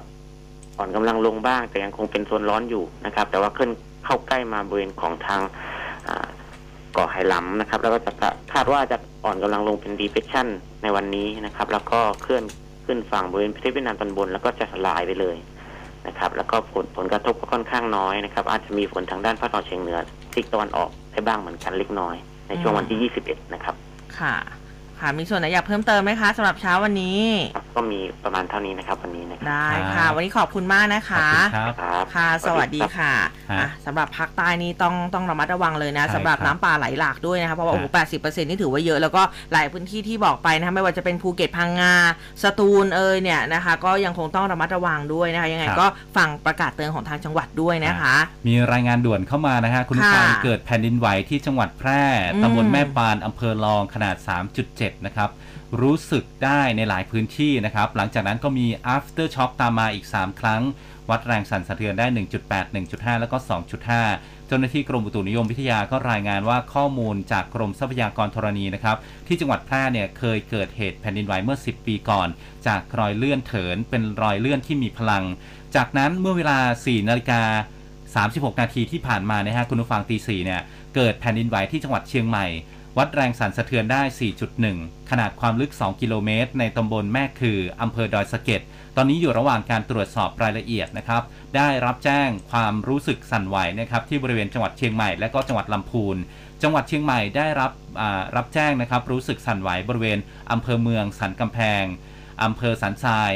อ่อนกำลังลงบ้าง แต่ยังคงเป็นโซนร้อนอยู่นะครับ แต่ว่าขึ้นเข้าใกล้มาบริเวณของทางอ่าเกาะไหหลำนะครับ แล้วก็จะคาดว่าจะอ่อนกำลังลงเป็น depression ในวันนี้นะครับ แล้วก็เคลื่อนขึ้นฝั่งบริเวณประเทศเวียดนามตอนบน แล้วก็จะสลายไปเลยนะครับ แล้วก็ผลผลกระทบก็ค่อนข้างน้อยนะครับ อาจจะมีฝนทางด้านภาคตะวันออกเฉียงเหนือซีกตะวันออกได้บ้างเหมือนกันเล็กน้อย ในช่วงวันที่ 21 นะครับ ค่ะ ค่ะ มีส่วนไหนอยากเพิ่มเติมไหมคะสำหรับเช้าวันนี้ครับ ก็มีประมาณเท่านี้นะครับวันนี้นะครับ ได้ครัค่ะบวันนี้ขอบคุณมากนะขอบคะคุณครับ ครับ ค่ะ สวัสดีรับค่ะฮะอะสำหรับภาคใต้นี่ต้องต้องระมัดระวังเลยนะใช่สำหรับครับน้ำป่าไหลหลากด้วยนะคะเพราะว่าฮะโอ้โหแปดสิบเปอร์เซ็นต์นี่ถือว่าเยอะแล้วก็หลายพื้นที่ที่บอกไปนะคะไม่ว่าจะเป็นภูเก็ตพังงาสตูลเอยเนี่ยนะคะ ก็ยังคงต้องระมัดระวังด้วยนะคะยังไงก็ฟังประกาศเตือนของทางจังหวัดด้วยนะคะ มีรายงานด่วนเข้ามานะฮะคุณผู้ฟังค่ะเกิดแผ่นดินไหวที่จังหวัดแพร่อืม ตำบลแม่ปานอำเภอรองขนาด 3.7 นะครับ รู้สึกได้ในหลายพื้นที่นะครับ หลังจากนั้นก็มี after shock ตามมาอีก 3 ครั้ง วัดแรงสั่นสะเทือนได้ 1.8 1.5 แล้วก็ 2.5 เจ้าหน้าที่กรมอุตุนิยมวิทยาก็รายงานว่าข้อมูลจากกรมทรัพยากรธรณีนะครับ ที่จังหวัดแพร่เนี่ยเคยเกิดเหตุแผ่นดินไหวเมื่อ 10 ปีก่อน จากรอยเลื่อนเถินเป็นรอยเลื่อนที่มีพลัง จากนั้นเมื่อเวลา 4 นาฬิกา36 นาทีที่ผ่านมานะฮะคุณผู้ฟังตีสี่เนี่ยเกิดแผ่นดินไหวที่จังหวัดเชียงใหม่ วัดแรงสั่นสะเทือนได้ 4.1 ขนาดความลึก 2 กิโลเมตร ในตำบลแม่คืออำเภอดอยสะเก็ด ตอนนี้อยู่ระหว่างการตรวจสอบรายละเอียดนะครับ ได้รับแจ้งความรู้สึกสั่นไหวนะครับที่บริเวณจังหวัดเชียงใหม่และก็จังหวัดลำพูน จังหวัดเชียงใหม่ได้รับรับแจ้งนะครับรู้สึกสั่นไหวบริเวณอำเภอเมืองสันกำแพงอำเภอสันทราย